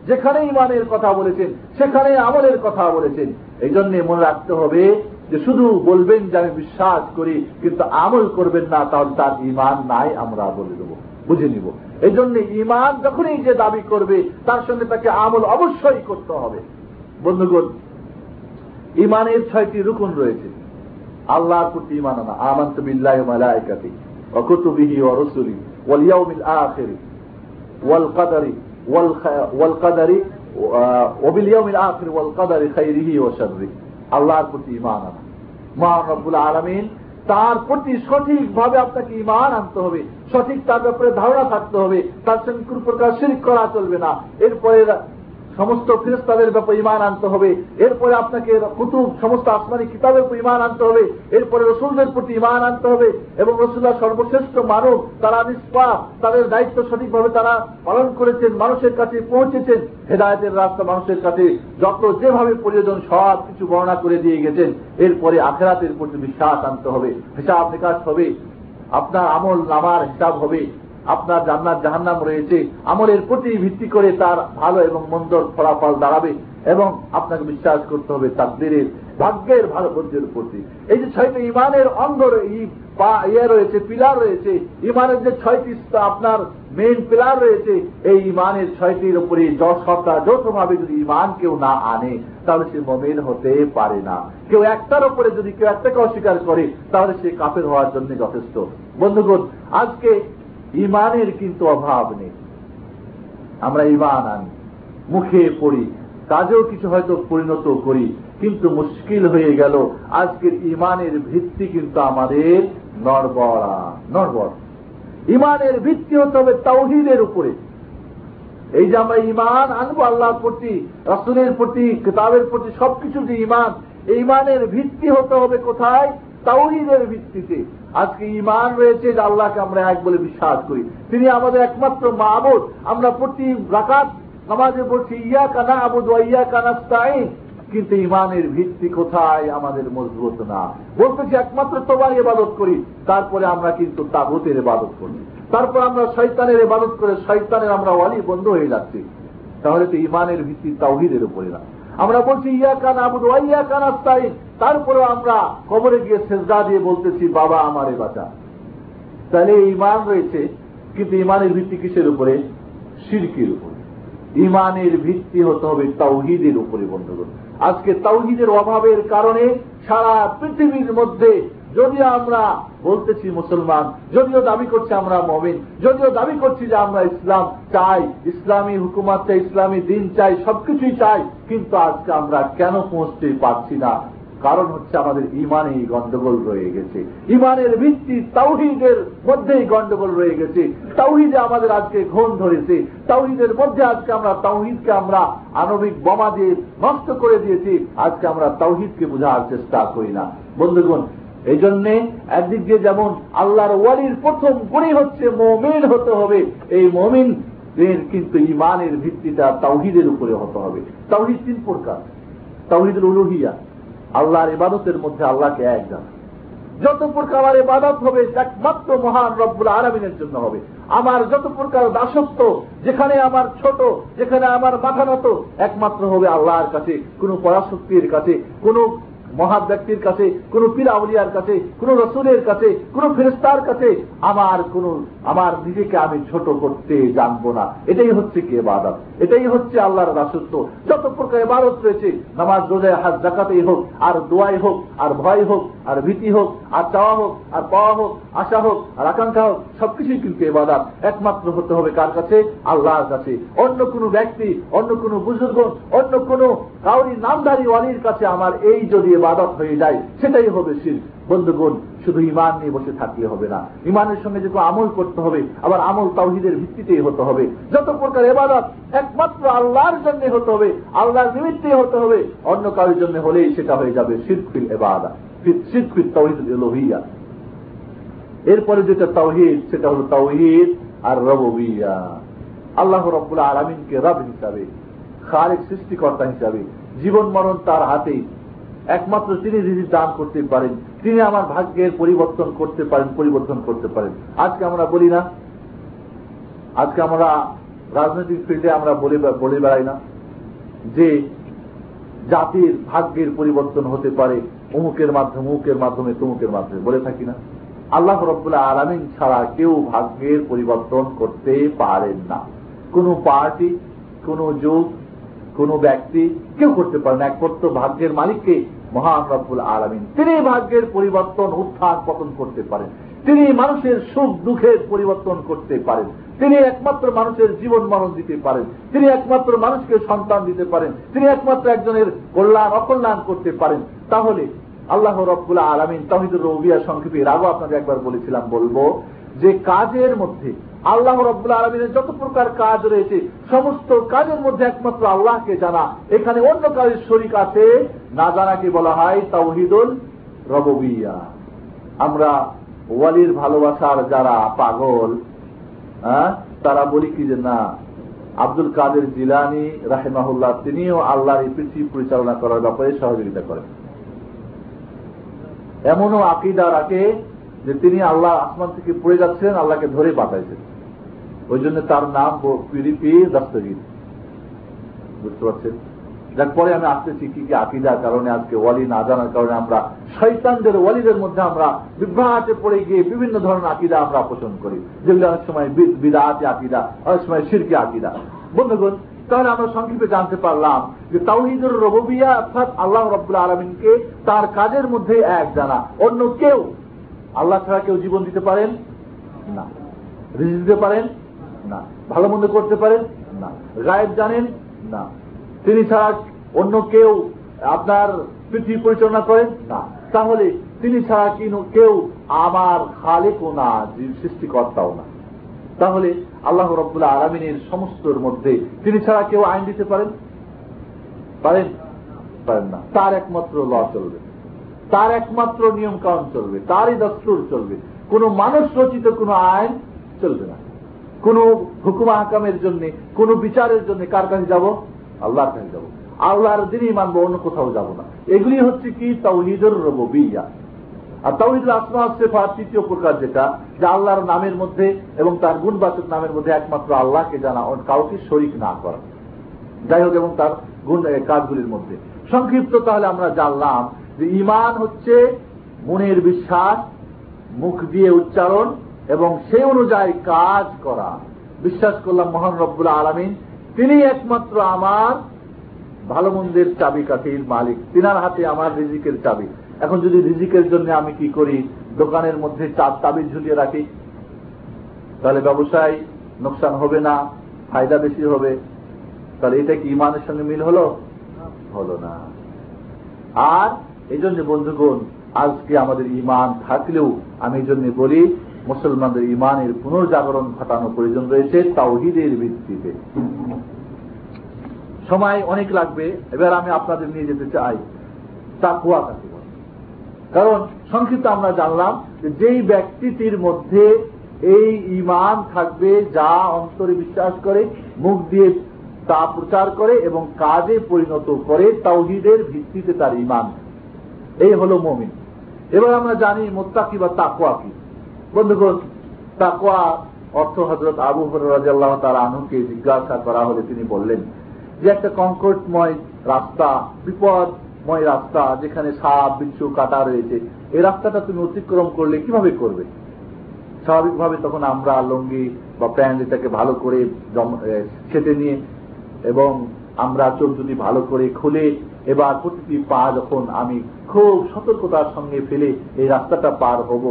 যেখানে ইমানের কথা বলেছেন, সেখানে আমলের কথা বলেছেন। এই জন্য মনে রাখতে হবে যে শুধু বলবেন যে আমি বিশ্বাস করি, কিন্তু আমল করবেন না তাহলে তার ইমান নাই, আমরা বলে দেবো, বুঝে নিব। এই জন্য ইমান যখনই যে দাবি করবে, তার সঙ্গে তাকে আমল অবশ্যই করতে হবে। বন্ধুগণ ইমানের ছয়টি রুকুন রয়েছে। আল্লাহর প্রতি ইমান আনা, আমান্ত বিল্লাহ মালায়কাতি অকুতুবিহি ও রসুলি, ওয়াল ইয়াউমিল আখিরি, ওয়াল কাদারি ওয়াল কাদারি ওবিল ইয়াউমিল আখির, ওয়াল কাদারি খাইরিহি ও শাররি। আল্লাহর প্রতি ইমান আনা। মহান রব্বুল আলমিন তার প্রতি সঠিকভাবে আপনাকে ইমান আনতে হবে, সঠিক তার ব্যাপারে ধারণা থাকতে হবে, তার সঙ্গে কোন প্রকার শিরিক করা চলবে না। এরপরে সমস্ত ফিরস্তাদের ব্যাপারে ইমান আনতে হবে। এরপরে আপনাকে কুতুব, সমস্ত আসমানি কিতাবের উপর ইমান আনতে হবে। এরপরে রসুলদের প্রতি ইমান আনতে হবে এবং রসুল্লাহ সর্বশ্রেষ্ঠ মানব, তারা নিষ্পা তাদের দায়িত্ব সঠিকভাবে তারা পালন করেছেন, মানুষের কাছে পৌঁছেছেন, হেদায়তের রাস্তা মানুষের কাছে যত যেভাবে প্রয়োজন সব কিছু বর্ণনা করে দিয়ে গেছেন। এরপরে আখেরাতের প্রতি বিশ্বাস আনতে হবে, হিসাব নিকাশ হবে, আপনার আমল নামার হিসাব হবে। আপনার জান্নাত জাহান্নাম রয়েছে। আমলের প্রতি ভিত্তি করে তার ভালো এবং মন্দর ফলাফল দাঁড়াবে এবং আপনাকে বিশ্বাস করতে হবে তাকদিরের ভাগ্যের ভালো বন্ধের প্রতি। এই যে ছয়টি ইমানের অঙ্গ ইয়ে রয়েছে, পিলার রয়েছে ইমানের যে ছয়টি আপনার মেন পিলার রয়েছে, এই ইমানের ছয়টির উপরে সপ্তাহ যৌথভাবে যদি ইমান কেউ না আনে, তাহলে সে মমিন হতে পারে না। কেউ একটার উপরে যদি কেউ একটাকে অস্বীকার করে, তাহলে সে কাপের হওয়ার জন্য যথেষ্ট। বন্ধুগণ, আজকে ইমানের কিন্তু অভাব নেই। আমরা ইমান আনি, মুখে পড়ি, কাজেও কিছু হয়তো পরিণত করি, কিন্তু মুশকিল হয়ে গেল। আজকের ইমানের ভিত্তি কিন্তু আমাদের নড়বড়া, নড়বড়। ইমানের ভিত্তি হতে হবে তাওহিদের উপরে। এই যে আমরা ইমান আনব আল্লাহর প্রতি, রসুলের প্রতি, কিতাবের প্রতি সবকিছু যে ইমান, এই ইমানের ভিত্তি হতে হবে কোথায়? তাওহিদের ভিত্তিতে আজকে ইমান রয়েছে যে আল্লাহকে আমরা এক বলে বিশ্বাস করি। তিনি আমাদের একমাত্র মাহবুদ আমরা প্রতি রাকাত নামাজে বলছি ইয়া কানা আবুদ ইয়া কানাস্তাইন কিন্তু ইমানের ভিত্তি কোথায়? আমাদের মজবুত না। বলতেছি, একমাত্র তোমার ইবাদত করি। তারপরে আমরা কিন্তু তাগুতের ইবাদত করি। তারপর আমরা শৈতানের ইবাদত করে শৈতানের আমরা ওয়ালি বন্ধ হয়ে যাচ্ছি। তাহলে তো ইমানের ভিত্তি তাওহিদের উপরে না। আমরা বলছি ইয়া কান আবুদ ইয়া কান আস্তাইন তারপরে আমরা কবরে গিয়ে সেজদা দিয়ে বলতেছি, বাবা, আমারে বাঁচা। তাহলে ইমান রয়েছে, কিন্তু ইমানের ভিত্তি কিসের উপরে? সিরকির উপরে। ইমানের ভিত্তি হতে হবে তাওহিদের উপরে, বন্ধুগণ। আজকে তাওহিদের অভাবের কারণে সারা পৃথিবীর মধ্যে যদিও আমরা বলতেছি মুসলমান, যদিও দাবি করছি আমরা মমিন, যদিও দাবি করছি যে আমরা ইসলাম চাই, ইসলামী হুকুমাত চাই, ইসলামী দিন চাই, সবকিছুই চাই, কিন্তু আজকে আমরা কেন পৌঁছতে পারছি না? কারণ হচ্ছে আমাদের ইমানে গন্ডগোল রয়ে গেছে। ইমানের ভিত্তি তাওহিদের মধ্যেই গন্ডগোল রয়ে গেছে। তাওহিদে আমাদের আজকে ঘন ধরেছে। তাওহিদের মধ্যে আজকে আমরা, তাওহিদকে আমরা আণবিক বোমা দিয়ে নষ্ট করে দিয়েছি। আজকে আমরা তাওহিদকে বোঝার চেষ্টা করি না। বন্ধুগণ এই জন্যে একদিক দিয়ে যেমন আল্লাহর ওয়ালির প্রথম গুণই হচ্ছে মমিন হতে হবে, এই মমিন কিন্তু ইমানের ভিত্তিটা তাওহিদের উপরে হতে হবে। তাওহিদ তিন প্রকার। তাওহিদুল উলুহিয়া আল্লাহর ইবাদতের মধ্যে আল্লাহকে এক জানা। যত প্রকার ইবাদত হবে একমাত্র মহান রব্বুল আরামিনের জন্য হবে। আমার যত প্রকার দাসত্ব, যেখানে আমার ছোট, যেখানে আমার মাথা নত, একমাত্র হবে আল্লাহর কাছে, কোন পরাশক্তির কাছে, কোন মহা ব্যক্তির কাছে, কোন পিরাউলিয়ার কাছে, কোন রসুলের কাছে, কোন ফেরেস্তার কাছে, আমার কোন আমার নিজেকে আমি ছোট করতে জানব না। এটাই হচ্ছে কি এবাদত এটাই হচ্ছে আল্লাহর রাসত্ব যত প্রকার এবাদত রয়েছে, নামাজ রোজায় হাত জাকাতেই হোক, আর দোয়াই হোক, আর ভয় হোক, আর ভীতি হোক, আর চাওয়া হোক, আর পাওয়া হোক, আশা হোক, আর আকাঙ্ক্ষা হোক, সবকিছুই কিন্তু এবাদত একমাত্র হতে হবে কার কাছে? আল্লাহর কাছে। অন্য কোনো ব্যক্তি, অন্য কোনো বুজুর্গ, অন্য কোনো কাউরি নামধারী ওয়ালির কাছে আমার এই যদি এবাদত হয়ে যায়, সেটাই হবে শির বন্ধুগণ শুধু ইমান নিয়ে বসে থাকলে হবে না। ইমানের সঙ্গে যেহেতু আমল করতে হবে, আবার আমল তাওহিদের ভিত্তিতেই হতে হবে। যত প্রকার এবাদত একমাত্র আল্লাহর জন্য হতে হবে, আল্লাহর নিমিত্তে হতে হবে। অন্য কারোর জন্য হলেই সেটা হয়ে যাবে শিরফিল এবাদা শিরফিল তাওহিদ লোহিয়া এরপরে যেটা তাওহিদ, সেটা হল তাওহিদ আর রবিয়া আল্লাহ রব্বুল্লাহ আলমিনকে রব হিসাবে খারেক সৃষ্টিকর্তা হিসাবে, জীবন মরণ তার হাতে একমাত্র তিনি রিজিক দান করতে পারেন। তিনি আমার ভাগ্যের পরিবর্তন করতে পারেন, পরিবর্তন করতে পারেন। আজকে আমরা বলি না। আজকে আমরা রাজনৈতিক ফিল্ডে আমরা বলে বেড়াই না যে জাতির ভাগ্যের পরিবর্তন হতে পারে অমুকের মাধ্যমে অমুকের মাধ্যমে, তমুকের মাধ্যমে, বলে থাকি না। আল্লাহ রব্বুল্লাহ আলমিন ছাড়া কেউ ভাগ্যের পরিবর্তন করতে পারেন না। কোন পার্টি, কোন যুগ কোন ব্যক্তি কেউ করতে পারে না। একমাত্র ভাগ্যের মালিককে মহান রব্বুল আলমিন। তিনি ভাগ্যের পরিবর্তন, উত্থান, পতন করতে পারেন। তিনি মানুষের সুখ, দুঃখের পরিবর্তন করতে পারেন। তিনি একমাত্র মানুষের জীবন মরণ দিতে পারেন। তিনি একমাত্র মানুষকে সন্তান দিতে পারেন। তিনি একমাত্র একজনের কল্যাণ, অকল্যাণ করতে পারেন। তাহলে আল্লাহ রব্বুল্লাহ আলমিন তহিদুর রবিয়া সংক্ষেপে এর আগেও আপনাকে একবার বলেছিলাম বলব, যে কাজের মধ্যে আল্লাহ রব্বুল্লা আলমিনের যত প্রকার কাজ রয়েছে, সমস্ত কাজের মধ্যে একমাত্র আল্লাহকে জানা। এখানে অন্য কাজের শরিক আছে, না জানাকে বলা হয় তাওহিদুল রববিয়া। আমরা ওয়ালির ভালোবাসার যারা পাগল হ্যাঁ তারা বলি কি যে না, আব্দুল কাদের জিলানি রাহেমাহুল্লাহ, তিনিও আল্লাহর এই পৃথিবী পরিচালনা করার ব্যাপারে সহযোগিতা করেন। এমনও আকিদা রাখে যে তিনি আল্লাহ আসমান থেকে পড়ে যাচ্ছেন, আল্লাহকে ধরে পাঠাইছেন। ওই জন্য তার নাম পিরিপি দস্তগীর। বুঝতে পারছেন? যার পরে আমি আসতেছি কি কি আকিদার কারণে আজকে ওয়ালি না জানার কারণে আমরা শৈতানদের ওয়ালিদের মধ্যে আমরা বিভ্রাটে পড়ে গিয়ে বিভিন্ন ধরনের আকিদা আমরা পোষণ করি। যেগুলো অনেক সময় বিদাতে আকিদা, অনেক সময় সিরকে আকিদা। বন্ধুগণ, তাহলে আমরা সংক্ষেপে জানতে পারলাম যে তাওহিদুর রবিয়া অর্থাৎ আল্লাহ রব্বুল আলমিনকে তার কাজের মধ্যে এক জানা। অন্য কেউ আল্লাহ ছাড়া কেউ জীবন দিতে পারেন? না। রিজ দিতে পারেন? না। ভালো মন্দ করতে পারেন? না। গায়েব জানেন? না। তিনি ছাড়া অন্য কেউ আপনার পৃথিবী পরিচালনা করেন? না। তাহলে তিনি ছাড়া কিনো কেউ আমার খালেকও না সৃষ্টিকর্তাও না। তাহলে আল্লাহ রব্বুল্লাহ আলমিনের সমস্তর মধ্যে তিনি ছাড়া কেউ আইন দিতে পারেন? পারেন? পারেন না। তার একমাত্র ল চলবে। তার একমাত্র নিয়ম কারণ চলবে। তারই দস্তুর চলবে। কোন মানুষ রচিত কোন আইন চলবে না। কোন হুকুমা হাকামের জন্য, কোন বিচারের জন্য কার কাছে যাব? আল্লাহর কাছে যাব। আল্লাহর দিনই মানবো, অন্য কোথাও যাব না। এগুলি হচ্ছে কি? তাওহিদুর রবিয়া আর তাওহিদুল আসমা সেফা তৃতীয় প্রকার যেটা, যে আল্লাহর নামের মধ্যে এবং তার গুণবাচক নামের মধ্যে একমাত্র আল্লাহকে জানা কাউকে শরিক না করা। যাই হোক, এবং তার গুণ কাজগুলির মধ্যে। সংক্ষিপ্ত তাহলে আমরা জানলাম যে ইমান হচ্ছে মনের বিশ্বাস, মুখ দিয়ে উচ্চারণ এবং সে অনুযায়ী কাজ করা। বিশ্বাস করলাম মহান রব্বুল আলমিন, তিনি একমাত্র আমার ভালো মন্দের চাবি কাঠির মালিক। তিনার হাতে আমার রিজিকের চাবি। এখন যদি রিজিকের জন্য আমি কি করি? দোকানের মধ্যে চার চাবি ঝুলিয়ে রাখি? তাহলে ব্যবসায় নোকসান হবে না? ফায়দা বেশি হবে? তাহলে এটা কি ইমানের সঙ্গে মিল হলো? হলো না। আর এই জন্য বন্ধুগণ, আজকে আমাদের ইমান থাকলেও আমি এই জন্য বলি মুসলমানদের ইমানের পুনর্জাগরণ ঘটানো প্রয়োজন রয়েছে তাওহিদের ভিত্তিতে। সময় অনেক লাগবে, এবার আমি আপনাদের নিয়ে যেতে চাই তাকুয়া কাকে কারণ সংক্ষিপ্ত আমরা জানলাম যেই ব্যক্তিটির মধ্যে এই ইমান থাকবে, যা অন্তরে বিশ্বাস করে, মুখ দিয়ে তা প্রচার করে এবং কাজে পরিণত করে তাওহিদের ভিত্তিতে তার ইমান এই হল মমিন। এবার আমরা জানি মোত্তাকি বা তাকুয়া কি। বন্ধুগণ তাকুয়া অর্থ হজরত আবু হরাজাল্লাহ তার আনুকে জিজ্ঞাসা করা হলে তিনি বললেন, যে একটা কংকটময় রাস্তা, বিপদময় রাস্তা যেখানে সাপ, বিচ্ছু, কাটা রয়েছে, এই রাস্তাটা তুমি অতিক্রম করলে কীভাবে করবে? স্বাভাবিকভাবে তখন আমরা লঙ্গি বা প্যান্ট এটাকে ভালো করে ছেটে নিয়ে এবং আমরা চোখ যদি ভালো করে খুলে এবার প্রতিটি পা যখন আমি খুব সতর্কতার সঙ্গে ফেলে এই রাস্তাটা পার হব,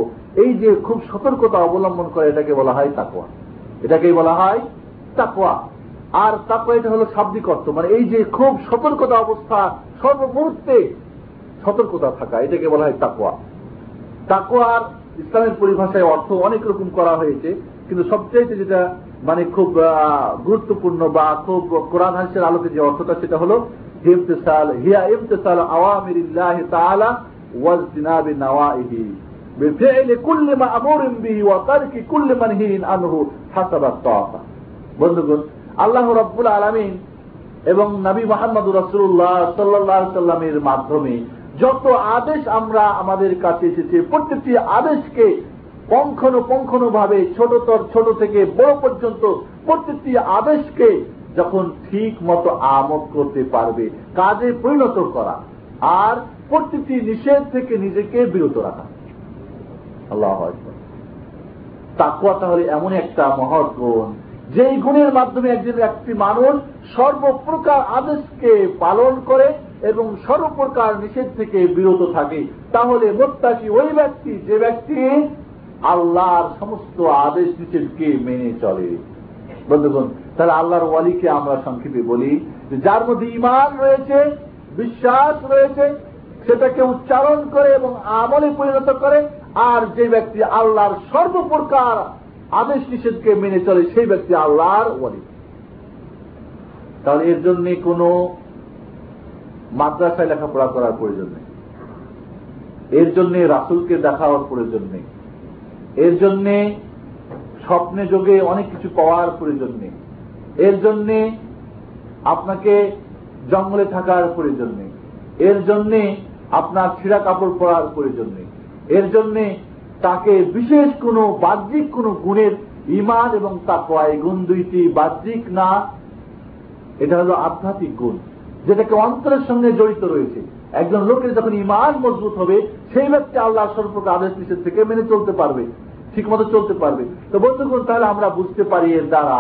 এই যে খুব সতর্কতা অবলম্বন করে এটাকে বলা হয় তাকোয়া এটাকেই বলা হয় তাকোয়া আর তাকোয়া এটা হলো শাব্দিক অর্থ মানে এই যে খুব সতর্কতা অবস্থা, সর্বমুহূর্তে সতর্কতা থাকা, এটাকে বলা হয় তাকোয়া তাকোয়ার ইসলামের পরিভাষায় অর্থ অনেক রকম করা হয়েছে, কিন্তু সবচাইতে যেটা মানে খুব গুরুত্বপূর্ণ বা খুব কোরআন হাসের আলোকে যে অর্থটা সেটা হল ইমতেসাল, হিয়া ইমতেসাল আওয়ামিরিল্লাহ তাআলা নাওয়াইহি। বন্ধুগণ, আল্লাহ রাব্বুল আলামিন এবং নবী মোহাম্মদ রাসূলুল্লাহ সাল্লাল্লাহু সাল্লামের মাধ্যমে যত আদেশ আমরা আমাদের কাছে এসেছে, প্রত্যেকটি আদেশকে পঙ্খনো পঙ্খনো ভাবে ছোটতর ছোট থেকে বড় পর্যন্ত প্রত্যেকটি আদেশকে যখন ঠিক মতো আমদ করতে পারবে, কাজে পরিণত করা আর প্রত্যেকটি নিষেধ থেকে নিজেকে বিরত রাখা। আল্লাহ তাকুয়া তাহলে এমন একটা মহৎ গুণ, যেই গুণের মাধ্যমে একজন একটি মানুষ সর্বপ্রকার আদেশকে পালন করে এবং সর্বপ্রকার নিষেধ থেকে বিরত থাকে, তাহলে মোত্তাকি ওই ব্যক্তি, যে ব্যক্তি আল্লাহর সমস্ত আদেশ নিষেধকে মেনে চলে। বন্ধুগণ, তাহলে আল্লাহর ওয়ালিকে আমরা সংক্ষেপে বলি যার মধ্যে ইমান রয়েছে, বিশ্বাস রয়েছে, সেটাকে উচ্চারণ করে এবং আমলে পরিণত করে, আর যে ব্যক্তি আল্লাহর সর্বপ্রকার আদেশ নিষেধকে মেনে চলে, সেই ব্যক্তি আল্লাহর ওয়ালি। তাহলে এর জন্য কোন মাদ্রাসায় লেখাপড়া করার প্রয়োজন নেই। এর জন্য রাসুলকে দেখাওয়ার প্রয়োজন নেই। এর জন্য স্বপ্নে যোগে অনেক কিছু পাওয়ার প্রয়োজন নেই। এর জন্য আপনাকে জঙ্গলে থাকার প্রয়োজন নেই। এর জন্য আপনার ছিঁড়া কাপড় পরার প্রয়োজন নেই। এর জন্য তাকে বিশেষ কোন বাহ্যিক কোন গুণের ইমান এবং তাকওয়া, এই গুণ দুইটি বাহ্যিক না, এটা হলো আধ্যাত্মিক গুণ, যেটাকে অন্তরের সঙ্গে জড়িত রয়েছে। একজন লোকের যখন ইমান মজবুত হবে, সেই ব্যক্তি আল্লাহ সর্বপ্রকার আদেশ নিষেধ থেকে মেনে চলতে পারবে ঠিক মতো চলতে পারবে। তো বন্ধুগণ, তাহলে আমরা বুঝতে পারি এর দ্বারা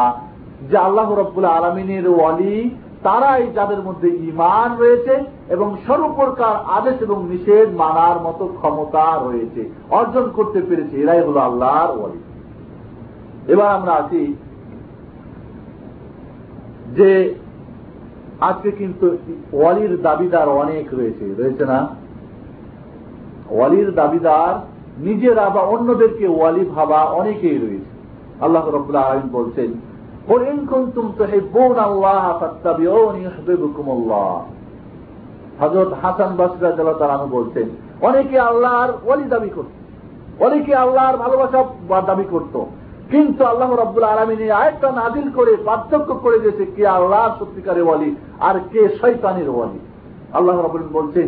যে আল্লাহ রব্বুল আলমিনের ওয়ালি তারাই যাদের মধ্যে ইমান রয়েছে এবং সর্বপ্রকার আদেশ এবং নিষেধ মানার মতো ক্ষমতা রয়েছে, অর্জন করতে পেরেছে। এরাই হল আল্লাহর ওয়ালি। এবার আমরা আছি যে আজকে কিন্তু ওয়ালির দাবিদার অনেক রয়েছে। রয়েছে না? ওয়ালির দাবিদার নিজেরা বা অন্যদেরকে ওয়ালি ভাবা অনেকেই রয়েছে। আল্লাহ রবাহ আলম বলছেন হজরত হাসান বাসরা তারা বলছেন, অনেকে আল্লাহর ওয়ালি দাবি করত, অনেকে আল্লাহর ভালোবাসা দাবি করত কিন্তু আল্লাহ রব্বুল আলমিনী আরেকটা নাদিল করে, পার্থক্য করে দিয়েছে কে আল্লাহ সত্যিকারের ওয়ালি আর কে শৈতানের ওয়ালি। আল্লাহ রবুল বলছেন,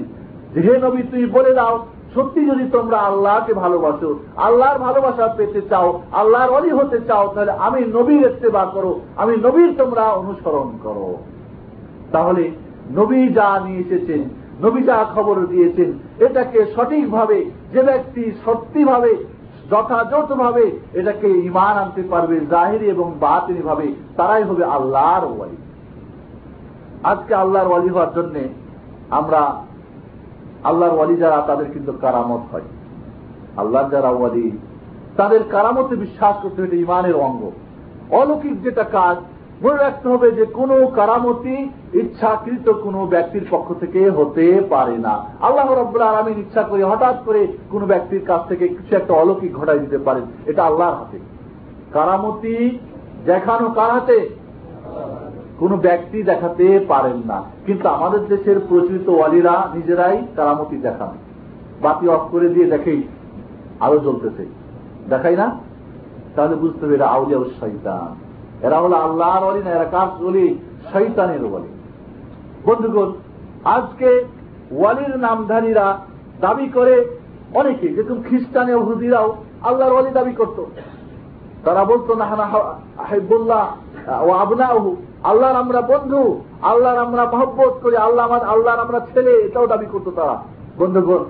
হে নবী তুই বলে দাও, সত্যি যদি তোমরা আল্লাহকে ভালোবাসো, আল্লাহর ভালোবাসা পেতে চাও, আল্লাহর অলি হতে চাও, তাহলে আমি নবীর ইস্তেবা করো, আমি নবীর তোমরা অনুসরণ করো। তাহলে নবী যা নিয়ে এসেছেন, নবী যা খবর দিয়েছেন, এটাকে সঠিকভাবে, যে ব্যক্তি সত্যিভাবে যথাযথভাবে এটাকে ইমান আনতে পারবে, জাহিরি এবং বাতিনি ভাবে তারাই হবে আল্লাহর ওয়ালি। আজকে আল্লাহর ওয়ালি হওয়ার জন্য আমরা আল্লাহর ওয়ালি যারা, তাদের কিন্তু কারামত হয়। আল্লাহর যারা ওয়ালি, তাদের কারামতে বিশ্বাস করতে হবে ইমানের অঙ্গ। অলৌকিক যেটা কাজ মনে রাখতে হবে যে কোন কারামতি ইচ্ছাকৃত কোন ব্যক্তির পক্ষ থেকে হতে পারে না। আল্লাহ রব্বুল্লাহ আলমিন ইচ্ছা করে, হঠাৎ করে কোন ব্যক্তির কাছ থেকে কিছু একটা অলৌকিক ঘটাই দিতে পারেন, এটা আল্লাহর হাতে। কারামতি দেখানো কার হাতে? কোন ব্যক্তি দেখাতে পারেন না। কিন্তু আমাদের দেশের প্রচলিত ওয়ালিরা নিজেরাই কারামতি দেখান। বাতি অফ করে দিয়ে দেখেই আলো জ্বলতেছে। দেখাই না? তাহলে বুঝতে হবে এটা আউলিয়া শৈতান এরা হলো আল্লাহর অলি না, এরা কাজ বলি শৈতানের বলি বন্ধুগণ, আজকে ওয়ালির নামধারীরা দাবি করে অনেকে যেরকম খ্রিস্টানে হুদিরাও আল্লাহর অলি দাবি করত। তারা বলতো না হাইবুল্লাহ ও আবনাহু আল্লাহর আমরা বন্ধু, আল্লাহর আমরা মহব্বত করি, আল্লাহ আমার, আল্লাহর আমরা ছেলে, এটাও দাবি করতো তারা। বন্ধুগণ,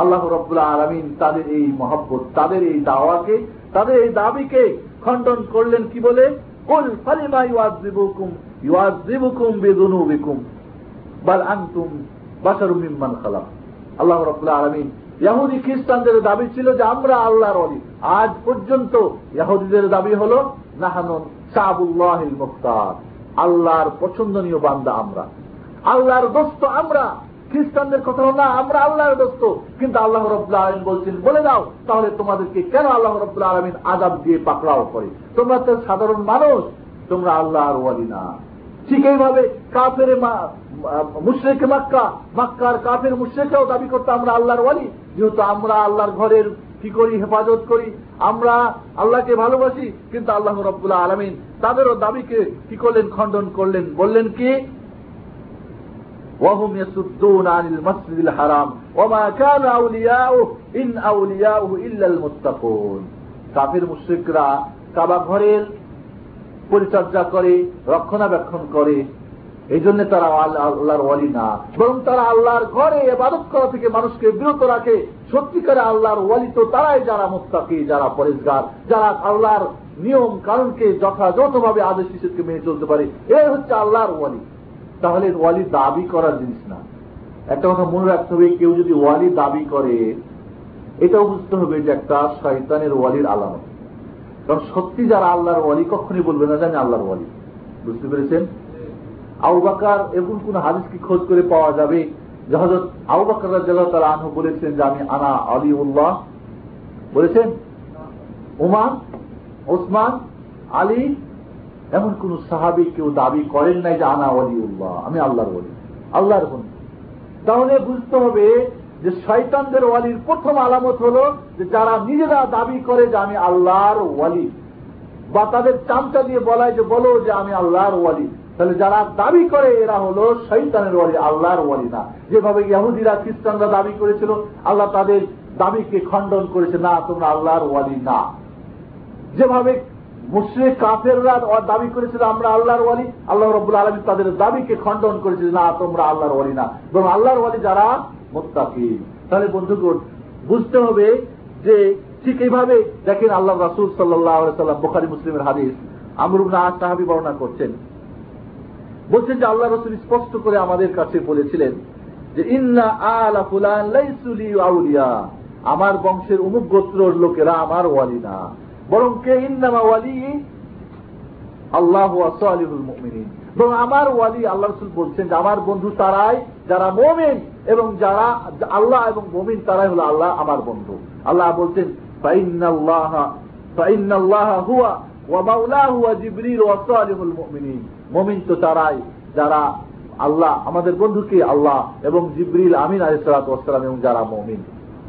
আল্লাহ রব্বুল্লাহ আলমিন তাদের এই মহব্বত, তাদের এই দাওয়াকে, তাদের এই দাবিকে খণ্ডন করলেন কি বলে? কুল ফালিমা বাল আল্লাহ ইহুদি খ্রিস্টানদের দাবি ছিল যে আমরা আল্লাহর অলি আজ পর্যন্ত ইহুদিদের দাবি হল নাহানুন শাহুল্লাহিল মুখতার, আল্লাহর পছন্দনীয় বান্দা আমরা। আল্লাহর দোস্ত আমরা। খ্রিস্টানদের কথা হল না আমরা আল্লাহর দোস্ত। কিন্তু আল্লাহ রব্লা আলমিন বলছেন, বলে দাও, তাহলে তোমাদেরকে কেন আল্লাহ রব্লা আলমিন আজাব দিয়ে পাকড়াও করে? তোমরা তো সাধারণ মানুষ, তোমরা আল্লাহর ওয়ালি না। ঠিক এইভাবে কাফের মুশ্রেকে মাক্কা, মাক্কার কাফের মুশ্রেকেও দাবি করতে, আমরা আল্লাহর ওয়ালি। যেহেতু আমরা আল্লাহর ঘরের কি করি, হেফাজত করি, আমরা আল্লাহকে ভালোবাসি, কিন্তু আল্লাহ রব্বুল্লাহ আলমিন তাদেরও দাবিকে কি করলেন, খণ্ডন করলেন, বললেন কি? وهم يسدون عن المسجد الحرام وما كان أولياؤه إن أولياؤه إلا المتقون কাফির মুশ্রিকরা কাবা ঘরের পরিচর্যা করে রক্ষণাবেক্ষণ করে এই জন্য তারা আল্লাহর ওয়ালি না বরং তারা আল্লাহর ঘরে এবাদত করা থেকে মানুষকে বিরত রাখে সত্যিকারে আল্লাহর ওয়ালি তো তারাই যারা মুস্তাকি যারা পরিষ্কার যারা আল্লাহর নিয়ম কারণকে যথাযথভাবে আদেশ নিষেধকে মেনে চলতে পারে এই হচ্ছে আল্লাহর ওয়ালি তাহলে ওয়ালি দাবি করার জিনিস না। একটা কথা মনে রাখতে হবে, কেউ যদি ওয়ালি দাবি করে, এটাও বুঝতে হবে যে একটা শয়তানের ওয়ালির আলামত। কারণ সত্যি যারা আল্লাহর ওয়ালি কখনই বলবে না জানি আল্লাহর ওয়ালি। বুঝতে পেরেছেন? আউবাকার এমন কোন হাদিস কি খোঁজ করে পাওয়া যাবে যে আউবাকার তারা আনহু বলেছেন যে আমি আনা আলী উল্লাহ বলেছেন? উমা ওসমান? আলী? এমন কোন সাহাবি কেউ দাবি করেন নাই যে আনা উল্লাহ আমি আল্লাহর বলি আল্লাহর বন্ধু তাহলে বুঝতে হবে যে শয়তানদের ওয়ালির প্রথম আলামত হল যে যারা নিজেরা দাবি করে যে আমি আল্লাহর ওয়ালি, বা তাদের চামচা দিয়ে বলায় যে বলো যে আমি আল্লাহর ওয়ালি। তাহলে যারা দাবি করে এরা হলো শৈতানের ওয়ালি, আল্লাহর ওয়ালি না। যেভাবে ইয়াহুদিরা খ্রিস্টানরা দাবি করেছিল, আল্লাহ তাদের দাবিকে খণ্ডন করেছে, না, তোমরা আল্লাহর ওয়ালি না। যেভাবে মুশ্রিক কাফেররা দাবি করেছিল আমরা আল্লাহর ওয়ালি। আল্লাহ রব্বুল আলমী তাদের দাবিকে খণ্ডন করেছে না, তোমরা আল্লাহর ওয়ালি না। এবং আল্লাহর ওয়ালি যারা মোত্তাকি তাহলে বন্ধুগণ, বুঝতে হবে যে ঠিক এইভাবে দেখেন আল্লাহ রাসুল সাল্লাহ সাল্লাম বোখারি মুসলিমের হাদিস আমরুব না সাহাবি বর্ণনা করছেন। বলছেন যে আল্লাহ রসুল স্পষ্ট করে আমাদের কাছে বলেছিলেন যে, ইন্না আলা ফুলান লাইসুলি আউলিয়া আমার বংশের অমুক গোত্রর লোকেরা আমার ওয়ালি না। বরং কে ইন্নামা ওয়ালি আল্লাহ আলিহুল মুমিনিন। এবং আমার ওয়ালি আল্লাহ রসুল বলছেন যে আমার বন্ধু তারাই যারা মোমেন এবং যারা আল্লাহ এবং মোমিন তারাই হলো আল্লাহ আমার বন্ধু। আল্লাহ বলছেন মমিন তো তারাই যারা আল্লাহ, আমাদের বন্ধুকে আল্লাহ এবং জিব্রিল আমিন আলিসালাম এবং যারা মমিন।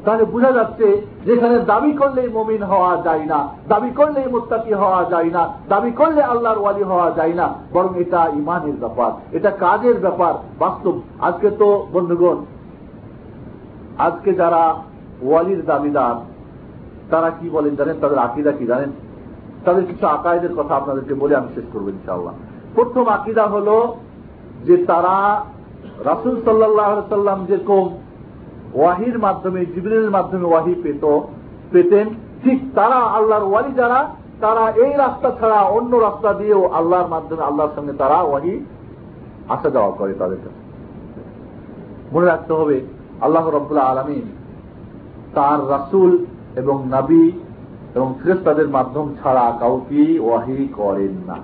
তাহলে বোঝা যাচ্ছে যেখানে দাবি করলেই মমিন হওয়া যায় না, দাবি করলেই মোত্তাকি হওয়া যায় না, দাবি করলে আল্লাহর ওয়ালি হওয়া যায় না, বরং এটা ইমানের ব্যাপার, এটা কাজের ব্যাপার, বাস্তব। আজকে তো বন্ধুগণ, আজকে যারা ওয়ালির দাবিদার, তারা কি বলেন জানেন? তাদের আকিদা কি জানেন? তাদের কিছু আকায়দের কথা আপনাদেরকে বলে আমি শেষ করব ইনশাআল্লাহ। প্রথম আকিদা হল যে তারা রাসুল সাল্লাহ সাল্লাম যেরকম ওয়াহির মাধ্যমে জিবরিনের মাধ্যমে ওয়াহি পেত, পেতেন। ঠিক তারা আল্লাহর ওয়ালি যারা, তারা এই রাস্তা ছাড়া অন্য রাস্তা দিয়েও আল্লাহর মাধ্যমে, আল্লাহর সঙ্গে তারা ওয়াহি আসা যাওয়া করে তাদের কাছে। মনে রাখতে হবে, আল্লাহ রব্বুল্লাহ আলমিন তার রাসুল এবং নাবি এবং ফেরেস্তাদের মাধ্যম ছাড়া কাউকে ওয়াহি করেন না।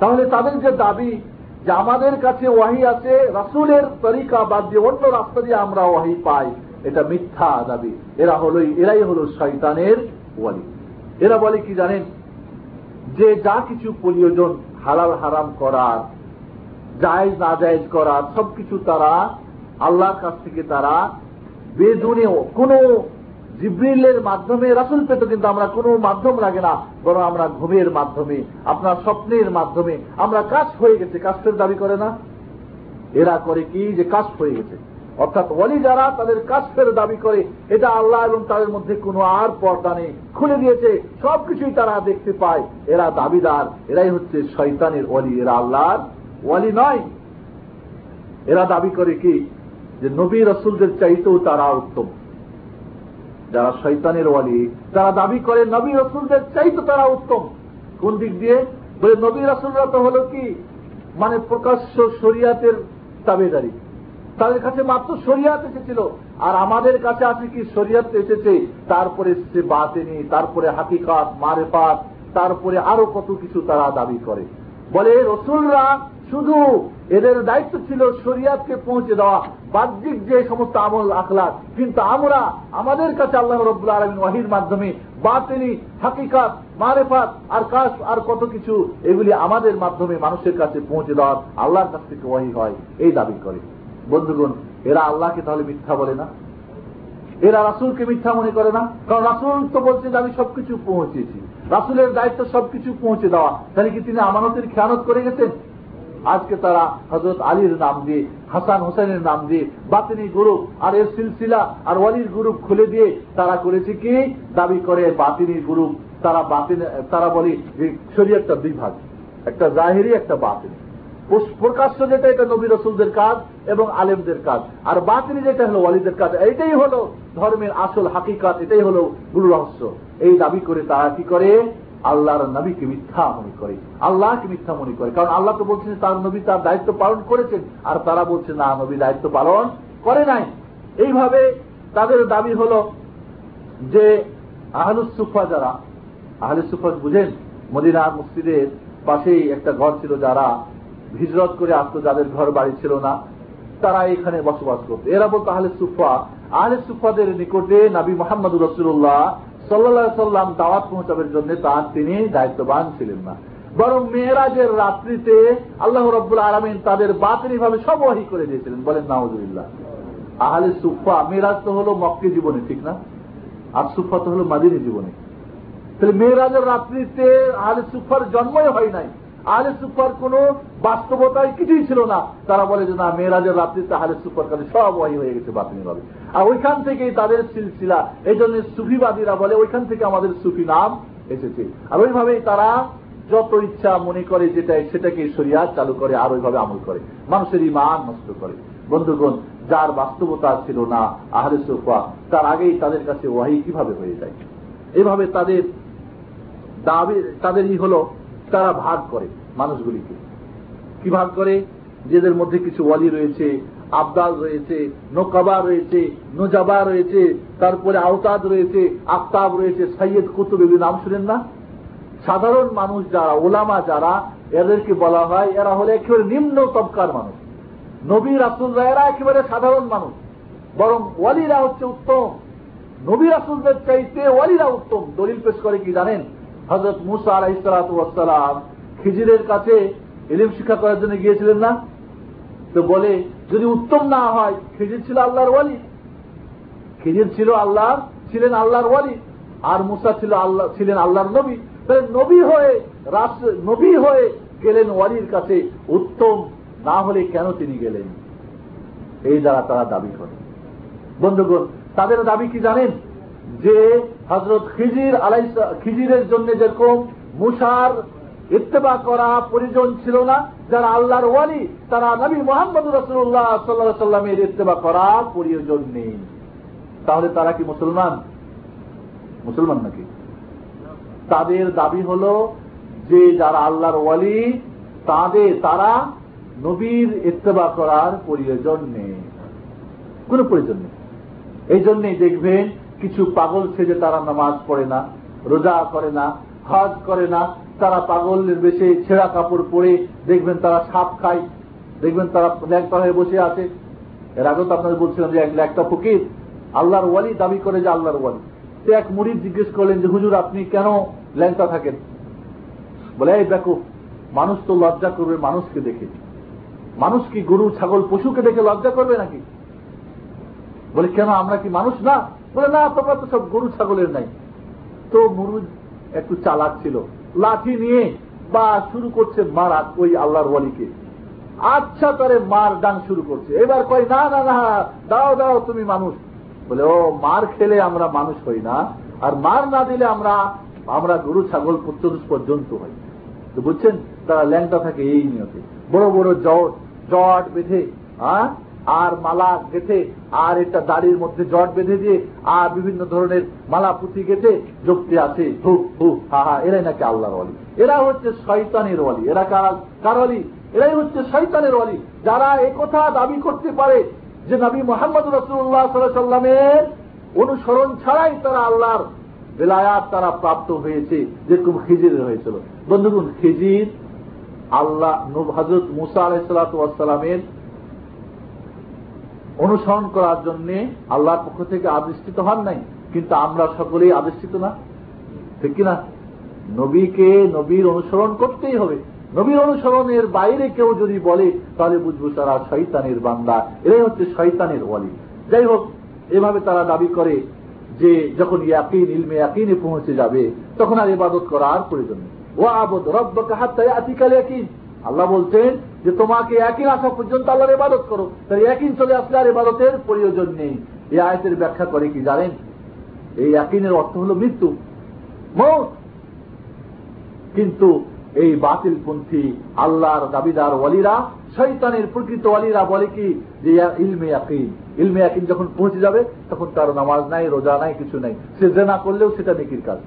তাহলে তাদের যে দাবি যে আমাদের কাছে ওয়াহি আছে, রাসুলের তরিকা বাদ দিয়ে অন্য রাস্তা দিয়ে আমরা ওয়াহি পাই। এটা মিথ্যা দাবি এরা হলো এরাই হল শৈতানের ওয়ালি। এরা বলে কি জানেন? যে যা কিছু প্রয়োজন হালাল হারাম করার, জায়জ না জায়জ করার, সবকিছু তারা আল্লাহর কাছ থেকে তারা বেদুনেও কোন জিব্রিলের মাধ্যমে, রাসুল পেত কিন্তু আমরা কোনো মাধ্যম লাগে না, বরং আমরা ঘুমের মাধ্যমে, আপনার স্বপ্নের মাধ্যমে। আমরা কাজ হয়ে গেছে কাস্টের দাবি করে না? এরা করে কি যে কাজ হয়ে গেছে? অর্থাৎ অলি যারা, তাদের কাস্টের দাবি করে। এটা আল্লাহ এবং তাদের মধ্যে কোনো আর পর্দা নেই। খুলে দিয়েছে, সবকিছুই তারা দেখতে পায়। এরা দাবিদার, এরাই হচ্ছে শৈতানের অলি এরা আল্লাহর ওয়ালি নয়। এরা দাবি করে কি? যে নবী রসুলদের চাইতেও তারা উত্তম। যারা শৈতানের ওয়ালি তারা দাবি করে নবী রসুলদের চাইতো তারা উত্তম। কোন দিক দিয়ে? বলে নবী রসুলরা তো হল কি? মানে প্রকাশ্য শরিয়াতের তাবেদারি। তাদের কাছে মাত্র শরিয়াত এসেছিল। আর আমাদের কাছে আছে কি? শরিয়াত এসেছে। তারপরে এসেছে বাতেনি, তারপরে হাকিকাত, মারেফাত, তারপরে আরও কত কিছু তারা দাবি করে। বলে রসুলরা শুধু এদের দায়িত্ব ছিল শরিয়াতকে পৌঁছে দেওয়া, বাহ্যিক যে সমস্ত আমল আখলাক কিন্তু আমরা, আমাদের কাছে আল্লাহ রব্লা আলমিন ওয়াহির মাধ্যমে বাতিনি, হাকিকাত, মারেফাত, আর কাশ, আর কত কিছু, এগুলি আমাদের মাধ্যমে মানুষের কাছে পৌঁছে দেওয়ার আল্লাহর কাছ থেকে ওয়াহি হয়, এই দাবি করে। বন্ধুগণ, এরা আল্লাহকে তাহলে মিথ্যা বলে না? এরা রাসুলকে মিথ্যা মনে করে না? কারণ রাসুল তো বলছে যে, আমি সবকিছু পৌঁছেছি। রাসুলের দায়িত্ব সবকিছু পৌঁছে দেওয়া। তাহলে কি তিনি আমানতের খেয়ানত করে গেছেন? আজকে তারা হজরত আলীর নাম দিয়ে, হাসান হোসেনের নাম দিয়ে বাতিনি গ্রুপ আর এর সিলসিলা আর ওয়ালির গ্রুপ খুলে দিয়ে তারা করেছে কি? দাবি করে বাতিনি গ্রুপ। তারা বাতিন, তারা বলি যে শরীয়তটা দুই ভাগ একটা জাহেরি, একটা বাতিনি। প্রকাশ্য যেটা এটা নবী রসুলদের কাজ এবং আলেমদের কাজ। আর বাতিনি যেটা হলো ওয়ালিদের কাজ, এইটাই হলো ধর্মের আসল হাকিকাত, এটাই হলো গুরু রহস্য। এই দাবি করে তারা কি করে? আল্লাহর নবীকে মিথ্যা মনে করে, আল্লাহকে মিথ্যা মনে করে। কারণ আল্লাহ তো বলছেন তার নবী তার দায়িত্ব পালন করেছেন, আর তারা বলছে, না, নবী দায়িত্ব পালন করে নাই। এইভাবে তাদের দাবি হল যে আহলুসুফা যারা আহলুসুফা বুঝেন, মদিনার মসজিদের পাশেই একটা ঘর ছিল যারা হিজরত করে আসতো, যাদের ঘর বাড়ি ছিল না, তারা এখানে বসবাস করতো। এরা বলতো আহলে সুফা, আহলে সুফাদের নিকটে নাবী মোহাম্মদ রসুল্লাহ সাল্লাহ সাল্লাম দাওয়াত পৌঁছাবের জন্য তার তিনি দায়িত্ববান ছিলেন না। বরং মেয়েরাজের রাত্রিতে আল্লাহ রব্বুল আলমিন তাদের বাতিনি ভাবে সব ওয়াহি করে দিয়েছিলেন। বলেন নাওজুল্লাহ আহলে সুফা মেয়েরাজ তো হলো মক্কি জীবনে, ঠিক না? আর সুফা তো হলো মাদিনী জীবনে। তাহলে মেয়েরাজের রাত্রিতে আহলে সুফার জন্মই হয় নাই। আহলে সুফার কোন বাস্তবতায় কিছুই ছিল না। তারা বলে যে, না, মেয়েরাজের রাত্রিতে আহলে সুফার কাছে সব ওয়াহি হয়ে গেছে বাতিনি ভাবে আর ওইখান থেকেই তাদের সিলসিলা। এই জন্য সুফিবাদীরা বলে, ওইখান থেকে আমাদের সুফি নাম এসেছে। আর ওইভাবেই তারা যত ইচ্ছা মনে করে যেটা সেটাকে শরিয়াত চালু করে আর ওইভাবে আমল করে। মানুষের ইমান নষ্ট করে। বন্ধুগণ, যার বাস্তবতা ছিল না আহলে সোফা তার আগেই তাদের কাছে ওয়াহি কীভাবে হয়ে যায়? এভাবে তাদের দাবি তাদের ই হল তারা ভাগ করে মানুষগুলিকে। কি ভাগ করে? যেদের মধ্যে কিছু ওয়ালি রয়েছে, আবদাল রয়েছে নোকাবা রয়েছে নোজাবা রয়েছে, তারপরে আওতাদ রয়েছে, আফতাব রয়েছে সৈয়দ কুতুব এগুলি নাম শুনেন না? সাধারণ মানুষ যারা, ওলামা যারা, এদেরকে বলা হয়, এরা হলে একেবারে নিম্ন তবকার মানুষ। নবী রাসুলরা এরা একেবারে সাধারণ মানুষ। বরং ওয়ালিরা হচ্ছে উত্তম। নবী রাসুলদের চাইতে ওয়ালিরা উত্তম। দলিল পেশ করে কি জানেন? হজরত মুসা আলাইসালাম খিজিরের কাছে ইলিম শিক্ষা করার জন্য গিয়েছিলেন না? তো বলে, যদি উত্তম না হয়, খিজির ছিল আল্লাহর ওয়ালি। খিজির ছিল আল্লাহর, ছিলেন আল্লাহর ওয়ালি। আর মুসা ছিল আল্লাহ, ছিলেন আল্লাহর নবী। তাহলে নবী হয়ে রাষ্ট্র নবী হয়ে গেলেন ওয়ালির কাছে উত্তম, না হলে কেন তিনি গেলেন? এই দ্বারা তারা দাবি করে। বন্ধুগণ, তাদের দাবি কি জানেন? যে হজরত খিজির আলাই খিজিরের জন্য যেরকম মুসার ইত্তেবা করা পরিজন ছিল না, যারা আল্লাহর ওয়ালি, তারা নবী মোহাম্মদ রসুল্লাহ সাল্লাহ সাল্লামের ইত্তেবা করা প্রয়োজন নেই। তাহলে তারা কি মুসলমান? মুসলমান নাকি? তাদের দাবি হল যে যারা আল্লাহর ওয়ালি, তাদের, তারা নবীর ইত্তেবা করার প্রয়োজন নেই। কোন প্রয়োজন নেই। এই জন্যই দেখবেন কিছু পাগল সেজে তারা নামাজ পড়ে না, রোজা করে না, হজ করে না, তারা পাগলের বেশে ছেঁড়া কাপড় পরে দেখবেন তারা সাপ খায়, দেখবেন তারা ল্যাংটা হয়ে বসে আছে। এর আগেও তো আপনাদের বলছিলাম যে একটা ফকির, আল্লাহর ওয়ালি দাবি করে যে আল্লাহর ওয়ালি। সে এক মুড়ি জিজ্ঞেস করলেন যে, হুজুর, আপনি কেন ল্যাংটা থাকেন? বলে, এই দেখো, মানুষ তো লজ্জা করবে মানুষকে দেখে। মানুষ কি গরু, ছাগল, পশুকে দেখে লজ্জা করবে নাকি? বলে, কেন, আমরা কি মানুষ না? বলে, না তোমরা তো সব গরু ছাগলের নাই। তো মুরুজ একটু চালাক ছিল। লাঠি নিয়ে বা শুরু করছে মারা ওই আল্লাহর ওয়ালিকে। আচ্ছা তারে মার ডান শুরু করছে। এবার কয়, না না না, দাও দাও, তুমি মানুষ। বলে, ও, মার খেলে আমরা মানুষ হই না। আর মার না দিলে আমরা আমরা গরু, ছাগল চতুষ পর্যন্ত হই। তো বুঝছেন, তারা ল্যাংটা থাকে এই নিয়তে। বড় বড় জট জট বেঁধে হ্যাঁ আর মালা গেথে, আর এটা দাড়ির মধ্যে জট বেঁধে দিয়ে, আর বিভিন্ন ধরনের মালা পুঁথি গেথে যুক্তি আছে। হু হু, হা হা, এরাই নাকি আল্লাহর অলি এরা হচ্ছে শয়তানের অলি এরা কার অলি এরাই হচ্ছে শৈতানের অলি যারা একথা দাবি করতে পারে যে নবী মোহাম্মদ রসুল্লাহ সাল্লামের অনুসরণ ছাড়াই তারা আল্লাহর বেলায়াত তারা প্রাপ্ত হয়েছে, যেরকম খিজির হয়েছিল। বন্ধুগুন খিজির আল্লাহ হজরত মুসা আলাইসালামের অনুসরণ করার জন্য আল্লাহর পক্ষ থেকে আবিষ্কৃত হন নাই। কিন্তু আমরা সকলেই আবিষ্কৃত না। ঠিক কিনা? নবীকে নবীর অনুসরণ করতেই হবে। নবীর অনুসরণের বাইরে কেউ যদি বলে, তাহলে বুঝব তারা শৈতানের বান্দা। এরাই হচ্ছে শৈতানের ওয়ালি। যাই হোক, এভাবে তারা দাবি করে যে যখন ইয়াকিন, ইলমে ইয়াকিনে পৌঁছে যাবে, তখন আর ইবাদত করার প্রয়োজন নেই। ও আবদ রব্বকে হাত্তায় আতিকাল ইয়াকিন। আল্লাহ বলছেন যে তোমাকে একই আসা পর্যন্ত আল্লাহর ইবাদত করো। তাই একই চলে আসলে আর ইবাদতের প্রয়োজন নেই। এই আয়তের ব্যাখ্যা করে কি জানেন? এই একিনের অর্থ হল মৃত্যু। মত। কিন্তু এই বাতিলপন্থী আল্লাহর দাবিদার ওয়ালিরা শৈতানের প্রকৃত ওয়ালিরা বলে কি যে ইলমে আকিন ইলমে আকিন যখন পৌঁছে যাবে, তখন তার নামাজ নাই, রোজা নাই, কিছু নাই। সে জেনা করলেও সেটা নেকির কাজ।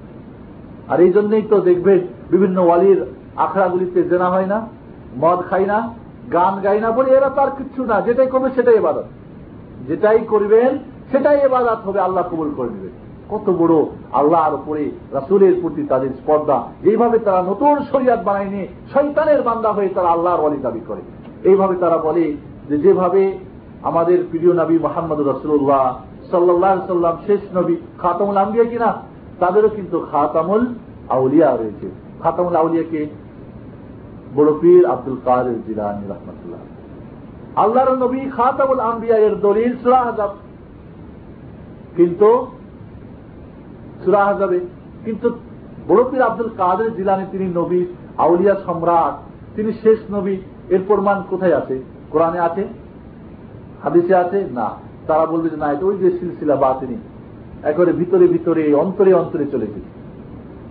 আর এই জন্যই তো দেখবেন, বিভিন্ন ওয়ালির আখড়াগুলিতে জেনা হয় না। মদ খাই না, গান গাই না বলে এরা তার কিচ্ছু না। যেটাই করবে সেটাই এবাদত যেটাই করবেন, সেটাই এবাদত হবে, আল্লাহ কবুল করে দেবে কত বড় আল্লাহর উপরে, রাসুলের প্রতি তাদের স্পর্ধা। যেভাবে তারা নতুন শরিয়াত বানায়নি শৈতানের বান্দা হয়ে তারা আল্লাহর অলি দাবি করে। এইভাবে তারা বলে যে যেভাবে আমাদের প্রিয় নবী মোহাম্মদ রসুল্লাহ সাল্লাহ সাল্লাম, শেষ নবী খাতমুল আম্বিয়া কিনা, তাদেরও কিন্তু খাতামুল আউলিয়া রয়েছে। খাতামুল আউলিয়াকে বড় পীর আব্দুল কাদের জিলানি রহমতুল্লাহ। আল্লাহর নবী খাতামুল আম্বিয়া এর দলিল সুরাহ কিন্তু সুরাহ যাবে কিন্তু বড় পীর আব্দুল কাদের জিলানি তিনি নবী, আউলিয়া সম্রাট, তিনি শেষ নবী, এর প্রমাণ কোথায় আছে? কোরআনে আছে? হাদিসে আছে? না। তারা বলবে যে না, এটা ওই যে সিলসিলা বা তিনি একবারে ভিতরে ভিতরে, অন্তরে অন্তরে চলে গেছে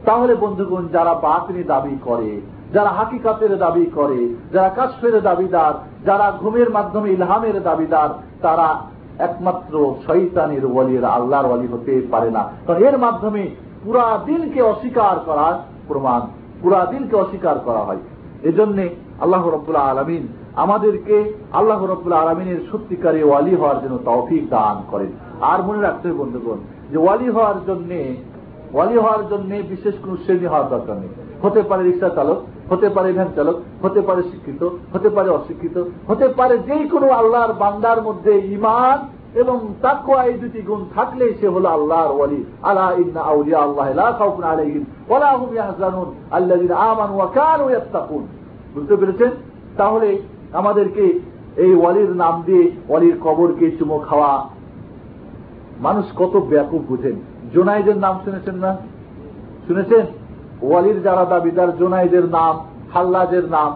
তাহলে বন্ধুগণ, যারা বা তিনি দাবি করে যারা হাকিকাতের দাবি করে, যারা কাশ্মের দাবিদার, যারা ঘুমের মাধ্যমে ইলহামের দাবিদার, তারা একমাত্র শৈতানের ওয়ালির আল্লাহর ওয়ালি হতে পারে না। কারণ এর মাধ্যমে পুরা দিনকে অস্বীকার করার প্রমাণ, পুরা দিনকে অস্বীকার করা হয়। এজন্যে আল্লাহ রব্বুল্লাহ আলমিন আমাদেরকে আল্লাহ রব্বুল্লাহ আলমিনের সত্যিকারে ওয়ালি হওয়ার জন্য তৌফিক দান করেন। আর মনে রাখতে হবে বন্ধুগণ, যে ওয়ালি হওয়ার জন্য, ওয়ালি হওয়ার জন্য বিশেষ কোন শ্রেণি হওয়ার দরকার নেই। হতে পারে রিক্সা চালক হতে পারে ভ্যান চালক হতে পারে শিক্ষিত, হতে পারে অশিক্ষিত, হতে পারে যে কোনো আল্লাহর বান্দার মধ্যে ইমান এবং তাকুয়া এই দুটি গুণ থাকলে সে হল আল্লাহর ওয়ালি। আলা ইন্না আউলিয়া আল্লাহ লা খাউফুন আলাইহিম ওয়ালা হুম ইয়াহজানুন। আল্লাযিনা আমানু ওয়া কানু ইয়াত্তাকুন। বুঝতে পেরেছেন? তাহলে আমাদেরকে এই ওয়ালির নাম দিয়ে ওয়ালির কবরকে চুমো খাওয়া। মানুষ কত ব্যাপক বুঝেন। জোনাইদের নাম শুনেছেন না? শুনেছেন? ওয়ালির যারা দাবিদার জোনাইদের নাম হাল্লাজের নাম।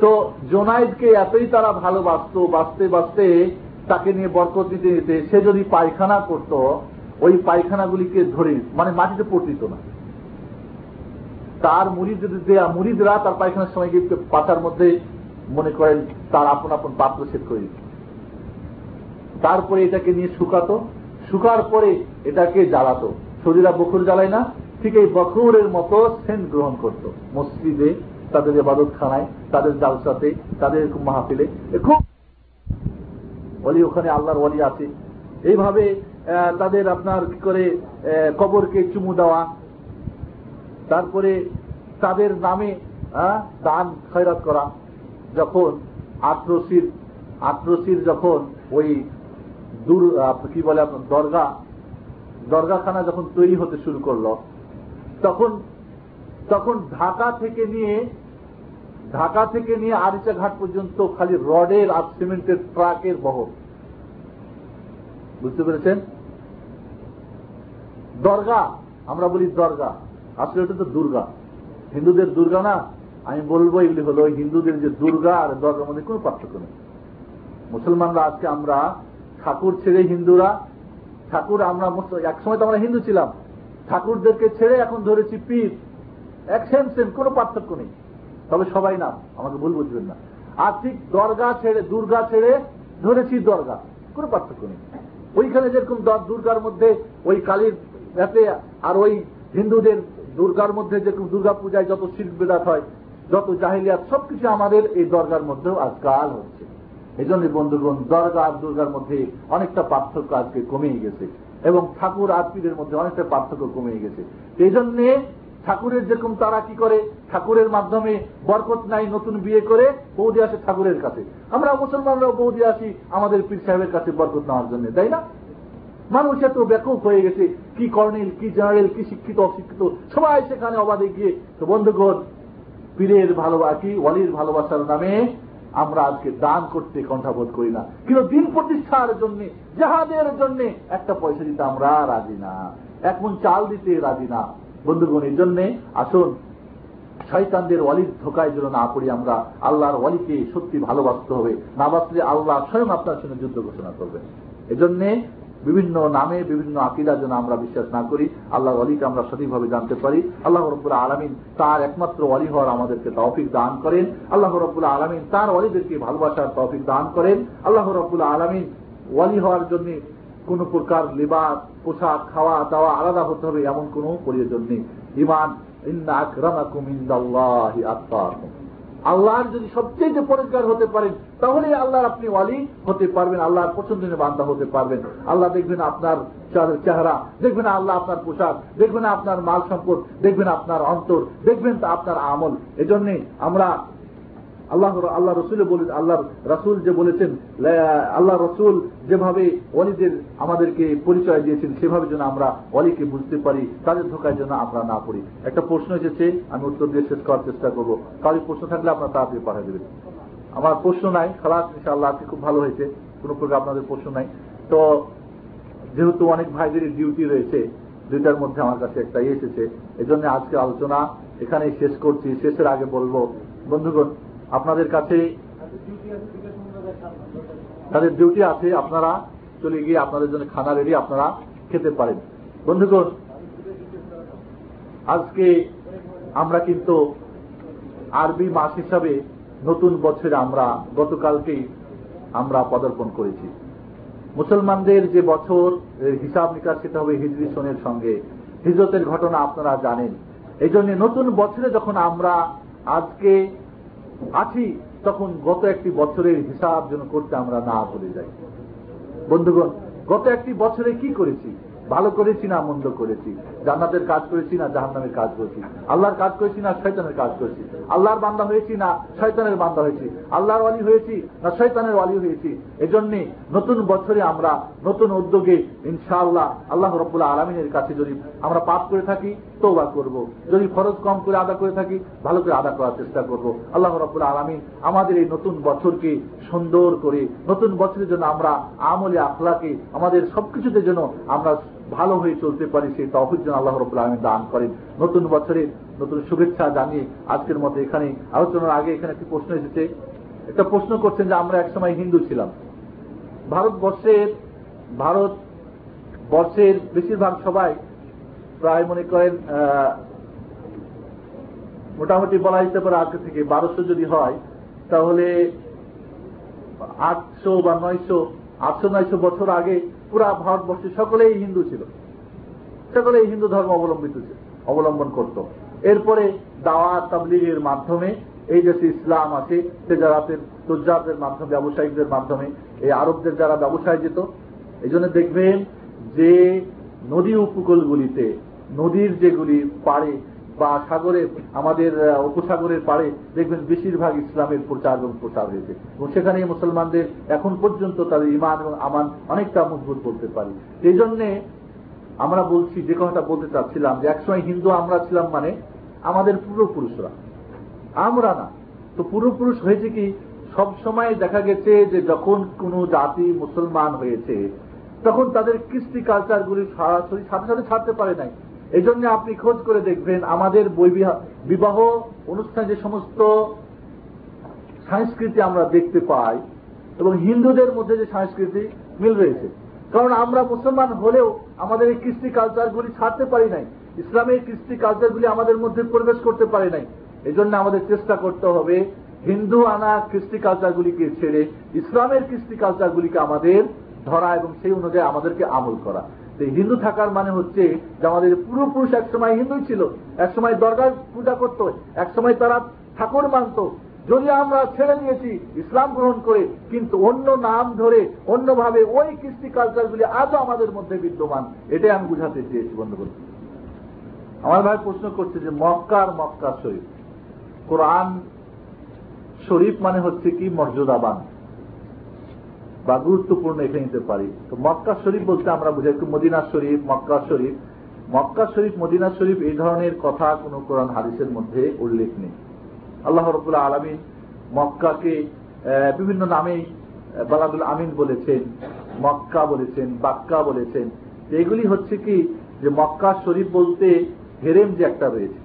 তো জোনাইদকে এতই তারা ভালোবাসত, বাঁচতে বাঁচতে তাকে নিয়ে বরকত নিতে নিতে সে যদি পায়খানা করত, ওই পায়খানাগুলিকে ধরে মানে মাটিতে পড়তিত না। তার মুড়িদ দেয়া মুড়িদরা তার পায়খানার সময় গিয়ে পাতার মধ্যে মনে করেন তার আপন আপন পাত্র সেট করে দিত। তারপরে এটাকে নিয়ে শুকাতো, শুকার পরে এটাকে জ্বালাতো। শরীরা বকুর জ্বালায় না ঠিক এই বকুরের মতো সেন্ট গ্রহণ করত। মসজিদে, তাদের এবাদত খানায় তাদের জালসাতে, তাদের মাহফিলে। খুব অলি ওখানে আল্লাহর অলি আছে। এইভাবে তাদের আপনার কি করে কবরকে চুমু দেওয়া, তারপরে তাদের নামে দান খয়রাত করা। যখন আত্রসির আত্রসির যখন ওই দূর কি বলে, দরগা, দরগাখানা যখন তৈরি হতে শুরু করল তখন তখন ঢাকা থেকে নিয়ে, ঢাকা থেকে নিয়ে আরিচা ঘাট পর্যন্ত খালি রডের আর সিমেন্টের ট্রাকের বহর। বুঝতে পেরেছেন? দরগা, আমরা বলি দরগা। আসলে ওটা তো দুর্গা। হিন্দুদের দুর্গা না? আমি বলব এগুলি হলো হিন্দুদের যে দুর্গা আর দরগার মধ্যে কোনো পার্থক্য নেই। মুসলমানরা আজকে আমরা ঠাকুর ছেড়ে হিন্দুরা, ঠাকুর আমরা একসময় তো আমরা হিন্দু ছিলাম। ঠাকুরদেরকে ছেড়ে এখন ধরেছি পীর। এক সেম সেম, কোনো পার্থক্য নেই। তবে সবাই না আমাকে ভুল বুঝবেন না। আর ঠিক দরগা ছেড়ে, দুর্গা ছেড়ে ধরেছি দরগা, কোনো পার্থক্য নেই। ওইখানে যেরকম দুর্গার মধ্যে ওই কালীর এতে আর ওই হিন্দুদের দুর্গার মধ্যে যেরকম দুর্গা পূজায় যত শিল্প বেদাত হয়, যত জাহিলিয়াত, সবকিছু আমাদের এই দরগার মধ্যেও আজকাল হচ্ছে। এই জন্য বন্ধুগণ, দরগা আর দুর্গার মধ্যে অনেকটা পার্থক্য আজকে কমেই গেছে। এবং ঠাকুর আর পীরের মধ্যে অনেকটা পার্থক্য কমে গেছে। এই জন্যে ঠাকুরের যেরকম তারা কি করে, ঠাকুরের মাধ্যমে বরকত নাই নতুন বিয়ে করে, বৌদি আসে ঠাকুরের কাছে। আমরা মুসলমানরাও বৌদি আসি আমাদের পীর সাহেবের কাছে বরকত নেওয়ার জন্য, তাই না? মানুষ এত ব্যাপক হয়ে গেছে, কি কর্নেল, কি জেনারেল, কি শিক্ষিত, অশিক্ষিত, সবাই সেখানে অবাধে গিয়ে, তো বন্ধুগণ, পীরের ভালোবাসি ওয়ালির ভালোবাসার নামে আমরা আজকে দান করতে কণ্ঠাবোধ করি না। কিন্তু দিন প্রতিষ্ঠার জন্য জাহাদের জন্য একটা পয়সা দিতে আমরা রাজি না। এক মন চাল দিতে রাজি না। বন্ধুগণ, এই জন্যে আসুন, শয়তানদের ওয়ালির ধোকায় যেন না পড়ি আমরা। আল্লাহর ওয়ালিকে সত্যি ভালোবাসতে হবে। না বাসলে আল্লাহ স্বয়ং আপনার সঙ্গে যুদ্ধ ঘোষণা করবেন। এজন্যে বিভিন্ন নামে বিভিন্ন আকিদা যেন আমরা বিশ্বাস না করি। আল্লাহ অলিকে আমরা সঠিকভাবে জানতে পারি। আল্লাহ রব্বুল আলমিন তার একমাত্র অলি হওয়ার আমাদেরকে তৌফিক দান করেন। আল্লাহ রব্বুল আলমিন তার অলিদেরকে ভালোবাসার তৌফিক দান করেন। আল্লাহ রব্বুল আলমিন ওয়ালি হওয়ার জন্য কোন প্রকার লিবাস, পোশাক, খাওয়া, দাওয়া আলাদা হতে হবে এমন কোন প্রয়োজন নেই। ইমান, ইন্না আকরামাকুম ইন্দাল্লাহি আত্মাকুম আল্লাহর যদি সবচেয়ে পরিষ্কার হতে পারেন তাহলে আল্লাহর আপনি ওয়ালি হতে পারবেন, আল্লাহর পছন্দনীয় বান্ধা হতে পারবেন। আল্লাহ দেখবেন আপনার চেহারা, দেখবেন আল্লাহ আপনার পোশাক, দেখবেন আপনার মাল সম্পদ, দেখবেন আপনার অন্তর, দেখবেন আপনার আমল। এজন্যে আমরা আল্লাহ আল্লাহ রসুলে বলে আল্লাহ রাসুল যে বলেছেন আল্লাহ রসুল যেভাবে অলিদের আমাদেরকে পরিচয় দিয়েছেন, সেভাবে যেন আমরা অলিকে বুঝতে পারি, তাদের ধোকায় যেন আমরা না পড়ি। একটা প্রশ্ন এসেছে, আমি উত্তর দিয়ে শেষ করার চেষ্টা করব। কারোর প্রশ্ন থাকলে আপনার তাড়াতাড়ি পাঠিয়ে দেবেন। আমার প্রশ্ন নাই, খালাস, ইনশাআল্লাহ আজকে খুব ভালো হয়েছে, কোনো প্রকার আপনাদের প্রশ্ন নাই। তো যেহেতু অনেক ভাইদের ডিউটি রয়েছে, দুইটার মধ্যে আমার কাছে একটা এসেছে। এজন্য আজকে আলোচনা এখানেই শেষ করছি। শেষের আগে বলব, বন্ধুগণ আপনাদের কাছে তাদের ডিউটি আছে, আপনারা চলে গিয়ে আপনাদের জন্য খানা রেডি আপনারা খেতে পারেন। বন্ধুগণ, আজকে আমরা কিন্তু আরবি মাস হিসাবে নতুন বছরে আমরা গতকালকেই আমরা পদার্পণ করেছি। মুসলমানদের যে বছর হিসাব নিকাশ সেটা হবে হিজরি সনের সঙ্গে। হিজরতের ঘটনা আপনারা জানেন। এই নতুন বছরে যখন আমরা আজকে আছি, তখন গত একটি বছরের হিসাব যেন করতে আমরা না ভুলে যাই। বন্ধুগণ, গত একটি বছরে কি করেছি? ভালো করেছি না মন্দ করেছি? জান্নাতের কাজ করেছি না জাহান্নামের কাজ করেছি? আল্লাহর কাজ করেছি না শয়তানের কাজ করেছি? আল্লাহর বান্দা হয়েছি না শয়তানের বান্দা হয়েছি? আল্লাহর ওয়ালি হয়েছি না শয়তানের ওয়ালি হয়েছি? এজন্যে নতুন বছরে আমরা নতুন উদ্যোগে ইনশাআল্লাহ আল্লাহ রব্বুল্লাহ আলমিনের কাছে যদি আমরা পাপ করে থাকি তোবা করব। যদি খরচ কম করে আদা করে থাকি, ভালো করে আদা করার চেষ্টা করব। আল্লাহ রব্বুল্লাহ আলমিন আমাদের এই নতুন বছরকে সুন্দর করে, নতুন বছরের জন্য আমরা আমলে আখলাকে আমাদের সবকিছুতে যেন আমরা ভালো হয়ে চলতে পারি, সেই তহফিক যেন আল্লাহ রব আলমী দান করেন। নতুন বছরের নতুন শুভেচ্ছা জানিয়ে আজকের মতো এখানে আলোচনার আগে এখানে একটি প্রশ্ন এসেছে। একটা প্রশ্ন করছেন যে, আমরা একসময় হিন্দু ছিলাম। ভারতবর্ষের ভারত বর্ষের বেশিরভাগ সবাই প্রায় মনে করেন মোটামুটি বলা যেতে পারে আজকে থেকে বারোশো যদি হয়, তাহলে আটশো বা নয়শো, আটশো নয়শো বছর আগে পুরা ভারতবর্ষে সকলেই হিন্দু ছিল। সকলেই হিন্দু ধর্ম অবলম্বিত ছিল, অবলম্বন করত। এরপরে দাওয়া তাবলিগের মাধ্যমে এই দেশে ইসলাম আছে, তেজারাতের তুজারদের মাধ্যমে ব্যবসায়িকদের মাধ্যমে, এই আরবদের যারা ব্যবসায় যেত এই জন্য দেখবেন যে নদী উপকূলগুলিতে, নদীর যেগুলি পাড়ে বা সাগরের আমাদের উপসাগরের পাড়ে দেখবেন বেশিরভাগ ইসলামের প্রচার এবং প্রচার হয়েছে। এবং সেখানে মুসলমানদের এখন পর্যন্ত তাদের ইমান এবং আমান অনেকটা মজবুত বলতে পারি। এই জন্যে আমরা বলছি, যে কথাটা বলতে চাচ্ছিলাম, যে একসময় হিন্দু আমরা ছিলাম মানে আমাদের পূর্বপুরুষরা। আমরা না। তো পূর্বপুরুষ হয়েছে কি, সব সময় দেখা গেছে যে যখন কোন জাতি মুসলমান হয়েছে, তখন তাদের কৃষ্টি কালচারগুলি সরাসরি সাথে সাথে ছাড়তে পারে নাই। এই জন্য আপনি খোঁজ করে দেখবেন আমাদের বিবাহ অনুষ্ঠান যে সমস্ত সংস্কৃতি আমরা দেখতে পাই এবং হিন্দুদের মধ্যে যে সংস্কৃতি মিল রয়েছে। কারণ আমরা মুসলমান হলেও আমাদের এই কৃষ্টি কালচারগুলি ছাড়তে পারি নাই। ইসলামের কৃষ্টি কালচারগুলি আমাদের মধ্যে প্রবেশ করতে পারে নাই। এই জন্য আমাদের চেষ্টা করতে হবে হিন্দু আনা কৃষ্টি কালচারগুলিকে ছেড়ে ইসলামের কৃষ্টি কালচারগুলিকে আমাদের ধরা এবং সেই অনুযায়ী আমাদেরকে আমল করা। হিন্দু থাকার মানে হচ্ছে যে আমাদের পূর্বপুরুষ একসময় হিন্দুই ছিল একসময় দরগার পূজা করত একসময় তারা ঠাকুর মানত। যদি আমরা ছেড়ে নিয়েছি ইসলাম গ্রহণ করে, কিন্তু অন্য নাম ধরে, অন্যভাবে ওই কৃষ্টি কালচারগুলি আজও আমাদের মধ্যে বিদ্যমান, এটাই আমি বুঝাতে চেয়েছি, বন্ধুগণ। আমার ভাই প্রশ্ন করছে যে মক্কার মক্কা শরীফ। কোরআন শরীফ মানে হচ্ছে কি মর্যাদাবান? বা গুরুত্বপূর্ণ এখানে নিতে পারি। তো মক্কা শরীফ বলতে আমরা বুঝাই মদিনা শরীফ, মক্কা শরীফ। মক্কা শরীফ, মদিনা শরীফ এই ধরনের কথা কোন কোরআন হাদিসের মধ্যে উল্লেখ নেই। আল্লাহ রবুল্লাহ আলমিন মক্কাকে বিভিন্ন নামেই বালাদুল আমিন বলেছেন, মক্কা বলেছেন, বাক্কা বলেছেন। এগুলি হচ্ছে কি, যে মক্কা শরীফ বলতে হেরেম যে একটা রয়েছে,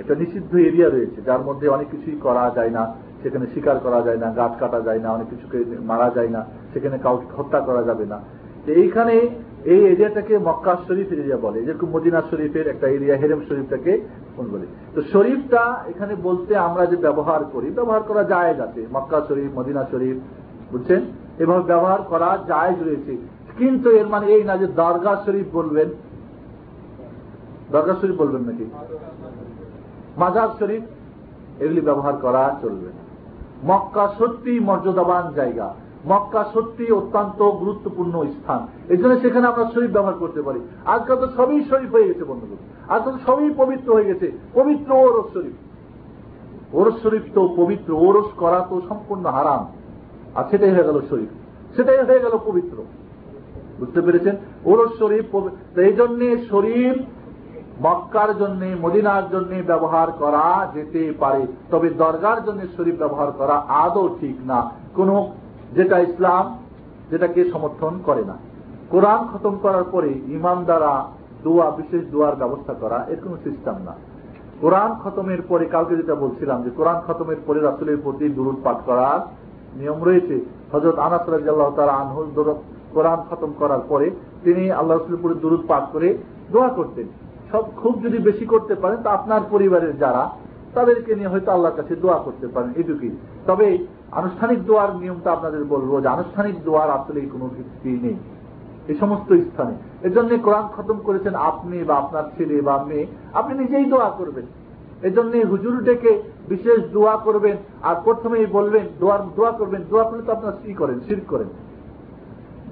একটা নিষিদ্ধ এরিয়া রয়েছে, যার মধ্যে অনেক কিছুই করা যায় না। সেখানে শিকার করা যায় না, গাছ কাটা যায় না, অনেক কিছুকে মারা যায় না, সেখানে কাউকে হত্যা করা যাবে না। এইখানে এই এরিয়াটাকে মক্কা শরীফ এরিয়া বলে। যেরকম মদিনা শরীফের একটা এরিয়া, হেরেম শরীফটাকে কোন বলে। তো শরীফটা এখানে বলতে আমরা যে ব্যবহার করি, ব্যবহার করা যায় যাতে মক্কা শরীফ, মদিনা শরীফ, বুঝছেন? এভাবে ব্যবহার করা যায় রয়েছে। কিন্তু এর মানে এই না যে দরগা শরীফ বলবেন। দরগা শরীফ বলবেন নাকি? মাজার শরীফ এগুলি ব্যবহার করা চলবে না। মক্কা সত্যি মর্যাদাবান জায়গা। মক্কা সত্যি অত্যন্ত গুরুত্বপূর্ণ স্থান। এই জন্য সেখানে আমরা শরীফ ব্যবহার করতে পারি। আজকাল তো সবই শরীফ হয়ে গেছে বন্ধুগুলো আজকাল সবই পবিত্র হয়ে গেছে। পবিত্র ওর শরীফ। ওরস শরীফ তো পবিত্র। ওরস করা তো সম্পূর্ণ হারাম। আর সেটাই হয়ে গেল শরীফ। সেটাই হয়ে গেল পবিত্র। বুঝতে পেরেছেন? ওরস শরীফ এই জন্য শরীফ মক্কার জন্য, মদিনার জন্য ব্যবহার করা যেতে পারে। তবে দরগার জন্য শরীফ ব্যবহার করা আদৌ ঠিক না। কোন, যেটা ইসলাম, যেটাকে সমর্থন করে না। কোরআন খতম করার পরে ইমাম দ্বারা দোয়া, বিশেষ দোয়ার ব্যবস্থা করা, এর কোন সিস্টেম না। কোরআন খতমের পরে, কালকে যেটা বলছিলাম যে, কোরআন খতমের পরে রাসুলের প্রতি দুরুদ পাঠ করার নিয়ম রয়েছে। হজরত আনাস রাজ্লাহ তারা আনহুল কোরআন খতম করার পরে তিনি আল্লাহ রসুলের প্রতি দুরুদ পাঠ করে দোয়া করতেন। সব খুব যদি বেশি করতে পারেন, তা আপনার পরিবারের যারা, তাদেরকে নিয়ে হয়তো আল্লাহর কাছে দোয়া করতে পারেন, এটুকুই। তবে আনুষ্ঠানিক দোয়ার নিয়মটা আপনাদের বলব যে আনুষ্ঠানিক দোয়ার আসলে কোনো ভিত্তি নেই। এই সমস্ত স্থানে। এজন্য কোরআন খতম করেছেন আপনি বা আপনার ছেলে বা মেয়ে। আপনি নিজেই দোয়া করবেন। এজন্য হুজুর ডেকে বিশেষ দোয়া করবেন আর প্রথমেই বলবেন, দোয়ার, দোয়া করবেন। দোয়া করলে তো আপনার কি করেন শির করেন।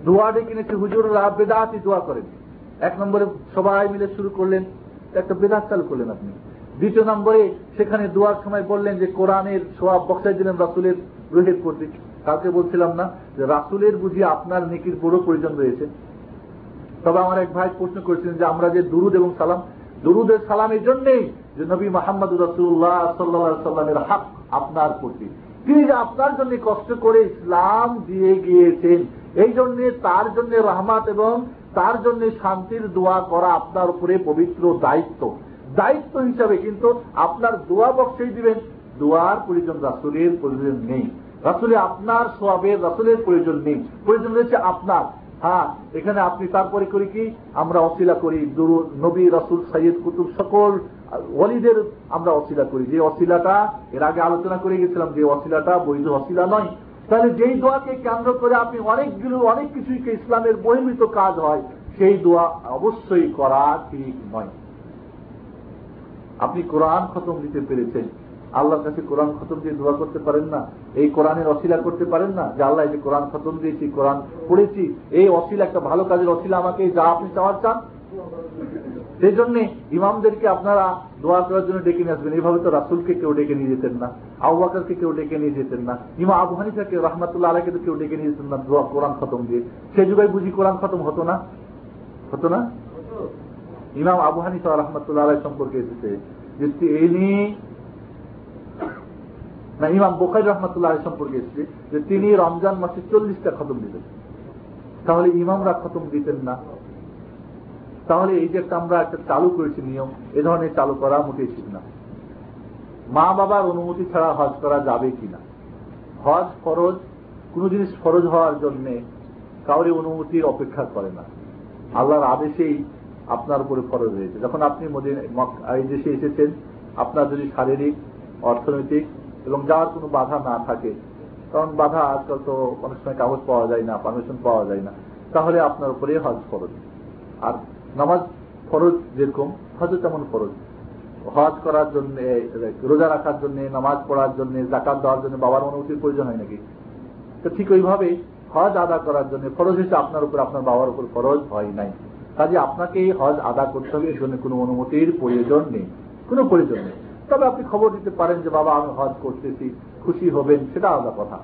দোয়া ডেকে নিয়েছে হুজুররা বেদাতি দোয়া করেন। এক নম্বরে সবাই মিলে শুরু করলেন, একটা বেদাত চালু করলেন আপনি। দ্বিতীয় নম্বরে সেখানে দোয়ার সময় বললেন যে, কোরআনের সোয়াব বক্সাই দিলেন রাসুলের রোহের প্রতি কালকে বলছিলাম না যে, রাসুলের বুঝি আপনার নেকির বড় প্রয়োজন রয়েছে। তবে আমার এক ভাই প্রশ্ন করেছিলেন যে, আমরা যে দুরুদ এবং সালাম, দুরুদের সালামের জন্যেই যে, নবী মোহাম্মদ রসুল্লাহ সাল্লামের হাক আপনার প্রতি। তিনি যে আপনার জন্য কষ্ট করে ইসলাম দিয়ে গিয়েছেন, এই জন্য, তার জন্য রহমাত এবং তার জন্য শান্তির দোয়া করা আপনার উপরে পবিত্র দায়িত্ব। দায়িত্ব হিসাবে কিন্তু আপনার দোয়া বক্সেই দিবেন। দোয়ার প্রয়োজন রাসুলের প্রয়োজন নেই। রাসুলে আপনার সোয়াবের রাসুলের প্রয়োজন নেই। প্রয়োজন রয়েছে আপনার। হ্যাঁ এখানে আপনি তারপরে করি কি? আমরা অশিলা করি। নবী, রাসুল সৈয়দ কুতুব, সকল ওয়ালিদের আমরা অশিলা করি। যে অশিলাটা এর আগে আলোচনা করে গেছিলাম যে অশিলাটা বৈধ অশিলা নয়। তাহলে যেই দোয়াকে কেন্দ্র করে আপনি অনেকগুলো, অনেক কিছুই ইসলামের বহির্ভূত কাজ হয়, সেই দোয়া অবশ্যই করা ঠিক নয়। আপনি কোরআন খতম দিতে পেরেছেন। আল্লাহর কাছে কোরআন খতম দিয়ে দোয়া করতে পারেন না। এই কোরআনের অশিলা করতে পারেন না যে আল্লাহ যে কোরআন খতম দিয়েছি, কোরআন পড়েছি। এই অশিলা, একটা ভালো কাজের অশিলা আমাকে যা আপনি চাওয়ার চান। সেই জন্য ইমামদেরকে আপনারা দোয়া করার জন্য ডেকে নিয়ে আসবেন। এইভাবে তো রাসুলকে কেউ ডেকে নিয়ে যেতেন না। আবাকারকে কেউ ডেকে নিয়ে যেতেন না। ইমা আবু হানিফাকে রহমাতুল্লাহ আলাকে তো কেউ ডেকে নিয়ে যেতেন না। দোয়া কোরআন খতম দিয়ে। সে যুগে বুঝি কোরআন খতম হতো না? হতো না? ইমাম আবু হানিফা রহমতুল্লাহ আলাই সম্পর্কে এসেছে যে তিনি না, ইমাম বোখাই রহমতুল্লাহ সম্পর্কে এসেছে যে তিনি রমজান মাসে চল্লিশটা খতম দিতেন। তাহলে ইমামরা খতম দিতেন না। তাহলে এই যে আমরা একটা চালু করেছি নিয়ম, এ ধরনের চালু করা মোটেই ঠিক না। মা বাবার অনুমতি ছাড়া হজ করা যাবে কিনা? হজ ফরজ, কোন জিনিস ফরজ হওয়ার জন্য কাউরি অনুমতির অপেক্ষা করে না। আল্লাহর আদেশেই আপনার উপরে ফরজ হয়েছে। যখন আপনি এই দেশে এসেছেন, আপনার যদি শারীরিক, অর্থনৈতিক এবং যাওয়ার কোনো বাধা না থাকে, কারণ বাধা আজকাল তো অনেক সময় কাগজ পাওয়া যায় না, পারমিশন পাওয়া যায় না, তাহলে আপনার উপরে হজ ফরজ। আর নামাজ ফরজ যেরকম, হজ তেমন ফরজ। হজ করার জন্য রোজা রাখার জন্য, নামাজ পড়ার জন্য জাকাত দেওয়ার জন্য বাবার অনুমতির প্রয়োজন হয় নাকি? তো ঠিক ওইভাবে হজ আদা করার জন্য ফরজ হিসেবে আপনার উপর, আপনার বাবার উপর ফরজ হয় নাই। কাজে আপনাকে হজ আদা করতে হবে, এর জন্য কোনো অনুমতির প্রয়োজন নেই। কোনো প্রয়োজন নেই। তবে আপনি খবর দিতে পারেন যে, বাবা, আমি হজ করতেছি, খুশি হবেন, সেটা আলাদা কথা।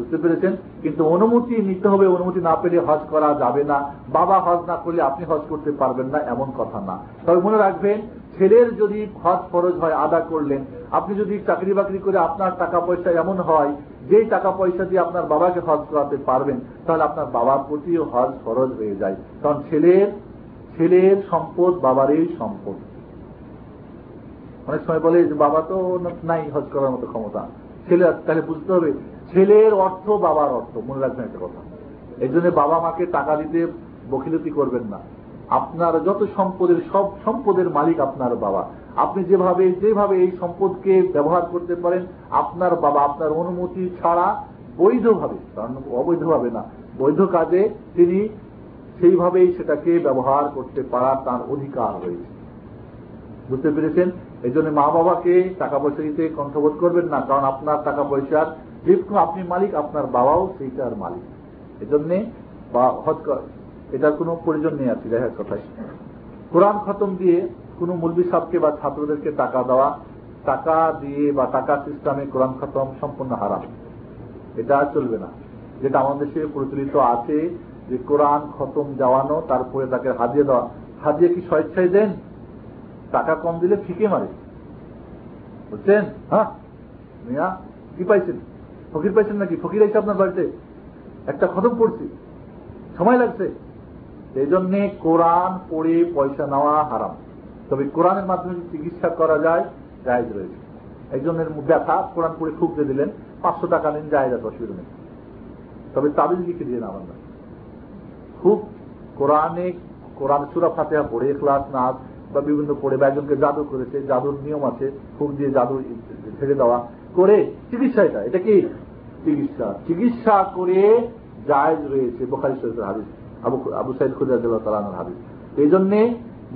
বুঝতে পেরেছেন? কিন্তু অনুমতি নিতে হবে, অনুমতি না পেলে হজ করা যাবে না। বাবা হজ না করলে আপনি হজ করতে পারবেন না, এমন কথা না। তবে মনে রাখবেন, ছেলের যদি হজ ফরজ হয়, আদা করলেন, আপনি যদি চাকরি বাকরি করে আপনার টাকা পয়সা এমন হয়, যেই টাকা পয়সা দিয়ে আপনার বাবাকে হজ করাতে পারবেন, তাহলে আপনার বাবার প্রতিও হজ ফরজ হয়ে যায়। কারণ ছেলের ছেলের সম্পদ বাবারই সম্পদ। অনেক সময় বলে যে, বাবা তো নাই হজ করার মতো ক্ষমতা। ছেলে, তাহলে বুঝতে হবে ছেলের অর্থ, বাবার অর্থ। মনে রাখবেন একটা কথা। এই জন্য বাবা মাকে টাকা দিতে বকিলতি করবেন না। আপনার যত সম্পদের, সব সম্পদের মালিক আপনার বাবা। আপনি যেভাবে যেভাবে এই সম্পদকে ব্যবহার করতে পারেন, আপনার বাবা আপনার অনুমতি ছাড়া বৈধভাবে, কারণ অবৈধভাবে না, বৈধ কাজে তিনি সেইভাবেই সেটাকে ব্যবহার করতে পারা তার অধিকার রয়েছে। বুঝতে পেরেছেন? এই জন্য মা বাবাকে টাকা পয়সা দিতে কণ্ঠবোধ করবেন না, কারণ আপনার টাকা পয়সার যেরকম আপনি মালিক, আপনার বাবাও সেইটার মালিক। এজন্যে বা হজ এটার কোনো প্রয়োজন নেই আর কি দেখার কথায়। কোরআন খতম দিয়ে কোনো মুলবি সাহকে বা ছাত্রদেরকে টাকা দেওয়া, টাকা দিয়ে বা টাকা সিস্টেমে কোরআন খতম সম্পূর্ণ হারাম। এটা চলবে না। যেটা আমাদের দেশে প্রচলিত আছে যে কোরআন খতম যাওয়ানো তারপরে তাকে হাজিয়ে দেওয়া। হাজিয়ে কি স্বেচ্ছায় দেন? টাকা কম দিলে ফিকে মারে। বুঝছেন হ্যাঁ? মিয়া, কি পাইছেন? ফকির পাইছেন নাকি? ফকির আইছে আপনার বাড়িতে? একটা খতম পড়ছি সময় লাগছে। এই জন্যে কোরআন পড়ে পয়সা নেওয়া হারাম। তবে কোরআনের মাধ্যমে চিকিৎসা করা যায়, জায়জ রয়েছে। একজনের ব্যথা, কোরআন পড়ে খুঁজতে দিলেন, পাঁচশো টাকা নিন, জায়জ আছে, অসুবিধা নেই। তবে তাবিজ লিখে দিয়ে না। আমার খুব কোরআনে, কোরআন সুরা ফাতেহা পড়ে ক্লাস নাচ বা বিভিন্ন পড়ে বা একজনকে জাদু করেছে, জাদুর নিয়ম আছে খুব দিয়ে জাদু ছেড়ে দেওয়া। করে চিকিৎসা এটা এটা কি? চিকিৎসা। চিকিৎসা করে জায়জ রয়েছে, বোখারি শরীফের হাদিস, আবু সাইদ খুদার তালানোর হাদিস। এই জন্যে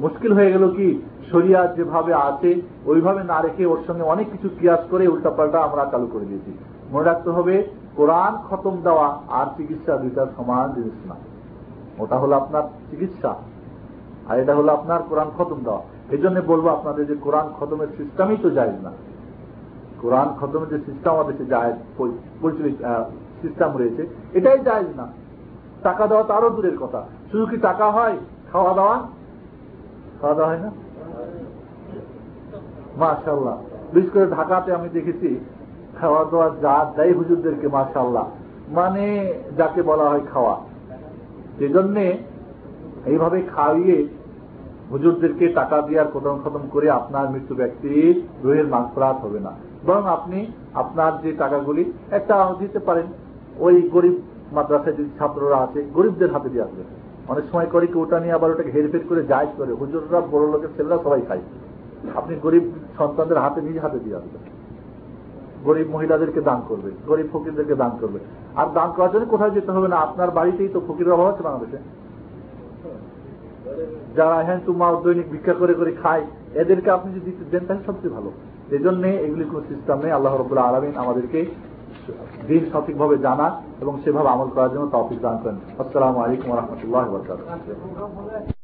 মুশকিল হয়ে গেল কি? শরিয়া যেভাবে আছে, ওইভাবে না রেখে ওর সঙ্গে অনেক কিছু কিয়াস করে উল্টাপাল্টা আমরা চালু করে দিয়েছি। মনে রাখতে হবে, কোরআন খতম দেওয়া আর চিকিৎসা দুইটা সমান জিনিস না। ওটা হলো আপনার চিকিৎসা, আর এটা হলো আপনার কোরআন খতম দেওয়া। এই জন্য বলব আপনাদের যে কোরআন খতমের সিস্টেমই তো যায় না। কোরআন খতমের যে সিস্টেম আমাদের দেশে পরিচালিত সিস্টেম রয়েছে। এটাই যায় না। টাকা দেওয়া তারও দূরের কথা। শুধু কি টাকা হয়? খাওয়া দাওয়া? খাওয়া দাওয়া হয় না? মাশাল্লাহ বিশেষ করে ঢাকাতে আমি দেখেছি, খাওয়া দাওয়া যা দেয় হুজুরদেরকে মাশাল্লাহ মানে যাকে বলা হয় খাওয়া। সেই জন্যে এইভাবে খাইয়ে হুজুরদেরকে টাকা দেওয়ার কদম খতম করে আপনার মৃত্যু ব্যক্তির রুহের মাংসরাত হবে না। বরং আপনি আপনার যে টাকাগুলি, একটা দিতে পারেন। ওই গরিব মাদ্রাসায় যে ছাত্ররা আছে, গরিবদের হাতে দিয়ে আসবে। অনেক সময় করে কি, ওটা নিয়ে আবার ওটাকে হেরফের করে যায় করে। হুজুররা, বড় লোকের ছেলেরা সবাই খায়। আপনি গরিব সন্তানদের হাতে, নিজ হাতে দিয়ে আসবেন। গরিব মহিলাদেরকে দান করবে, গরিব ফকিরদেরকে দান করবে। আর দান করার জন্য কোথায় যেতে হবে না? আপনার বাড়িতেই তো ফকিরের অভাব আছে বাংলাদেশে। যারা হ্যাঁ তোমার দৈনিক ভিক্ষা করে করে খায়, এদেরকে আপনি যদি দেন তাহলে সবচেয়ে ভালো। এই জন্য এগুলি কোন সিস্টেম নেই। আল্লাহ রবুল্লাহ আলমিন আমাদেরকে দিন সঠিকভাবে জানা এবং সেভাবে আমল করার জন্য তফিক দান করেন। আসসালামু আলাইকুম রহমতুল্লাহ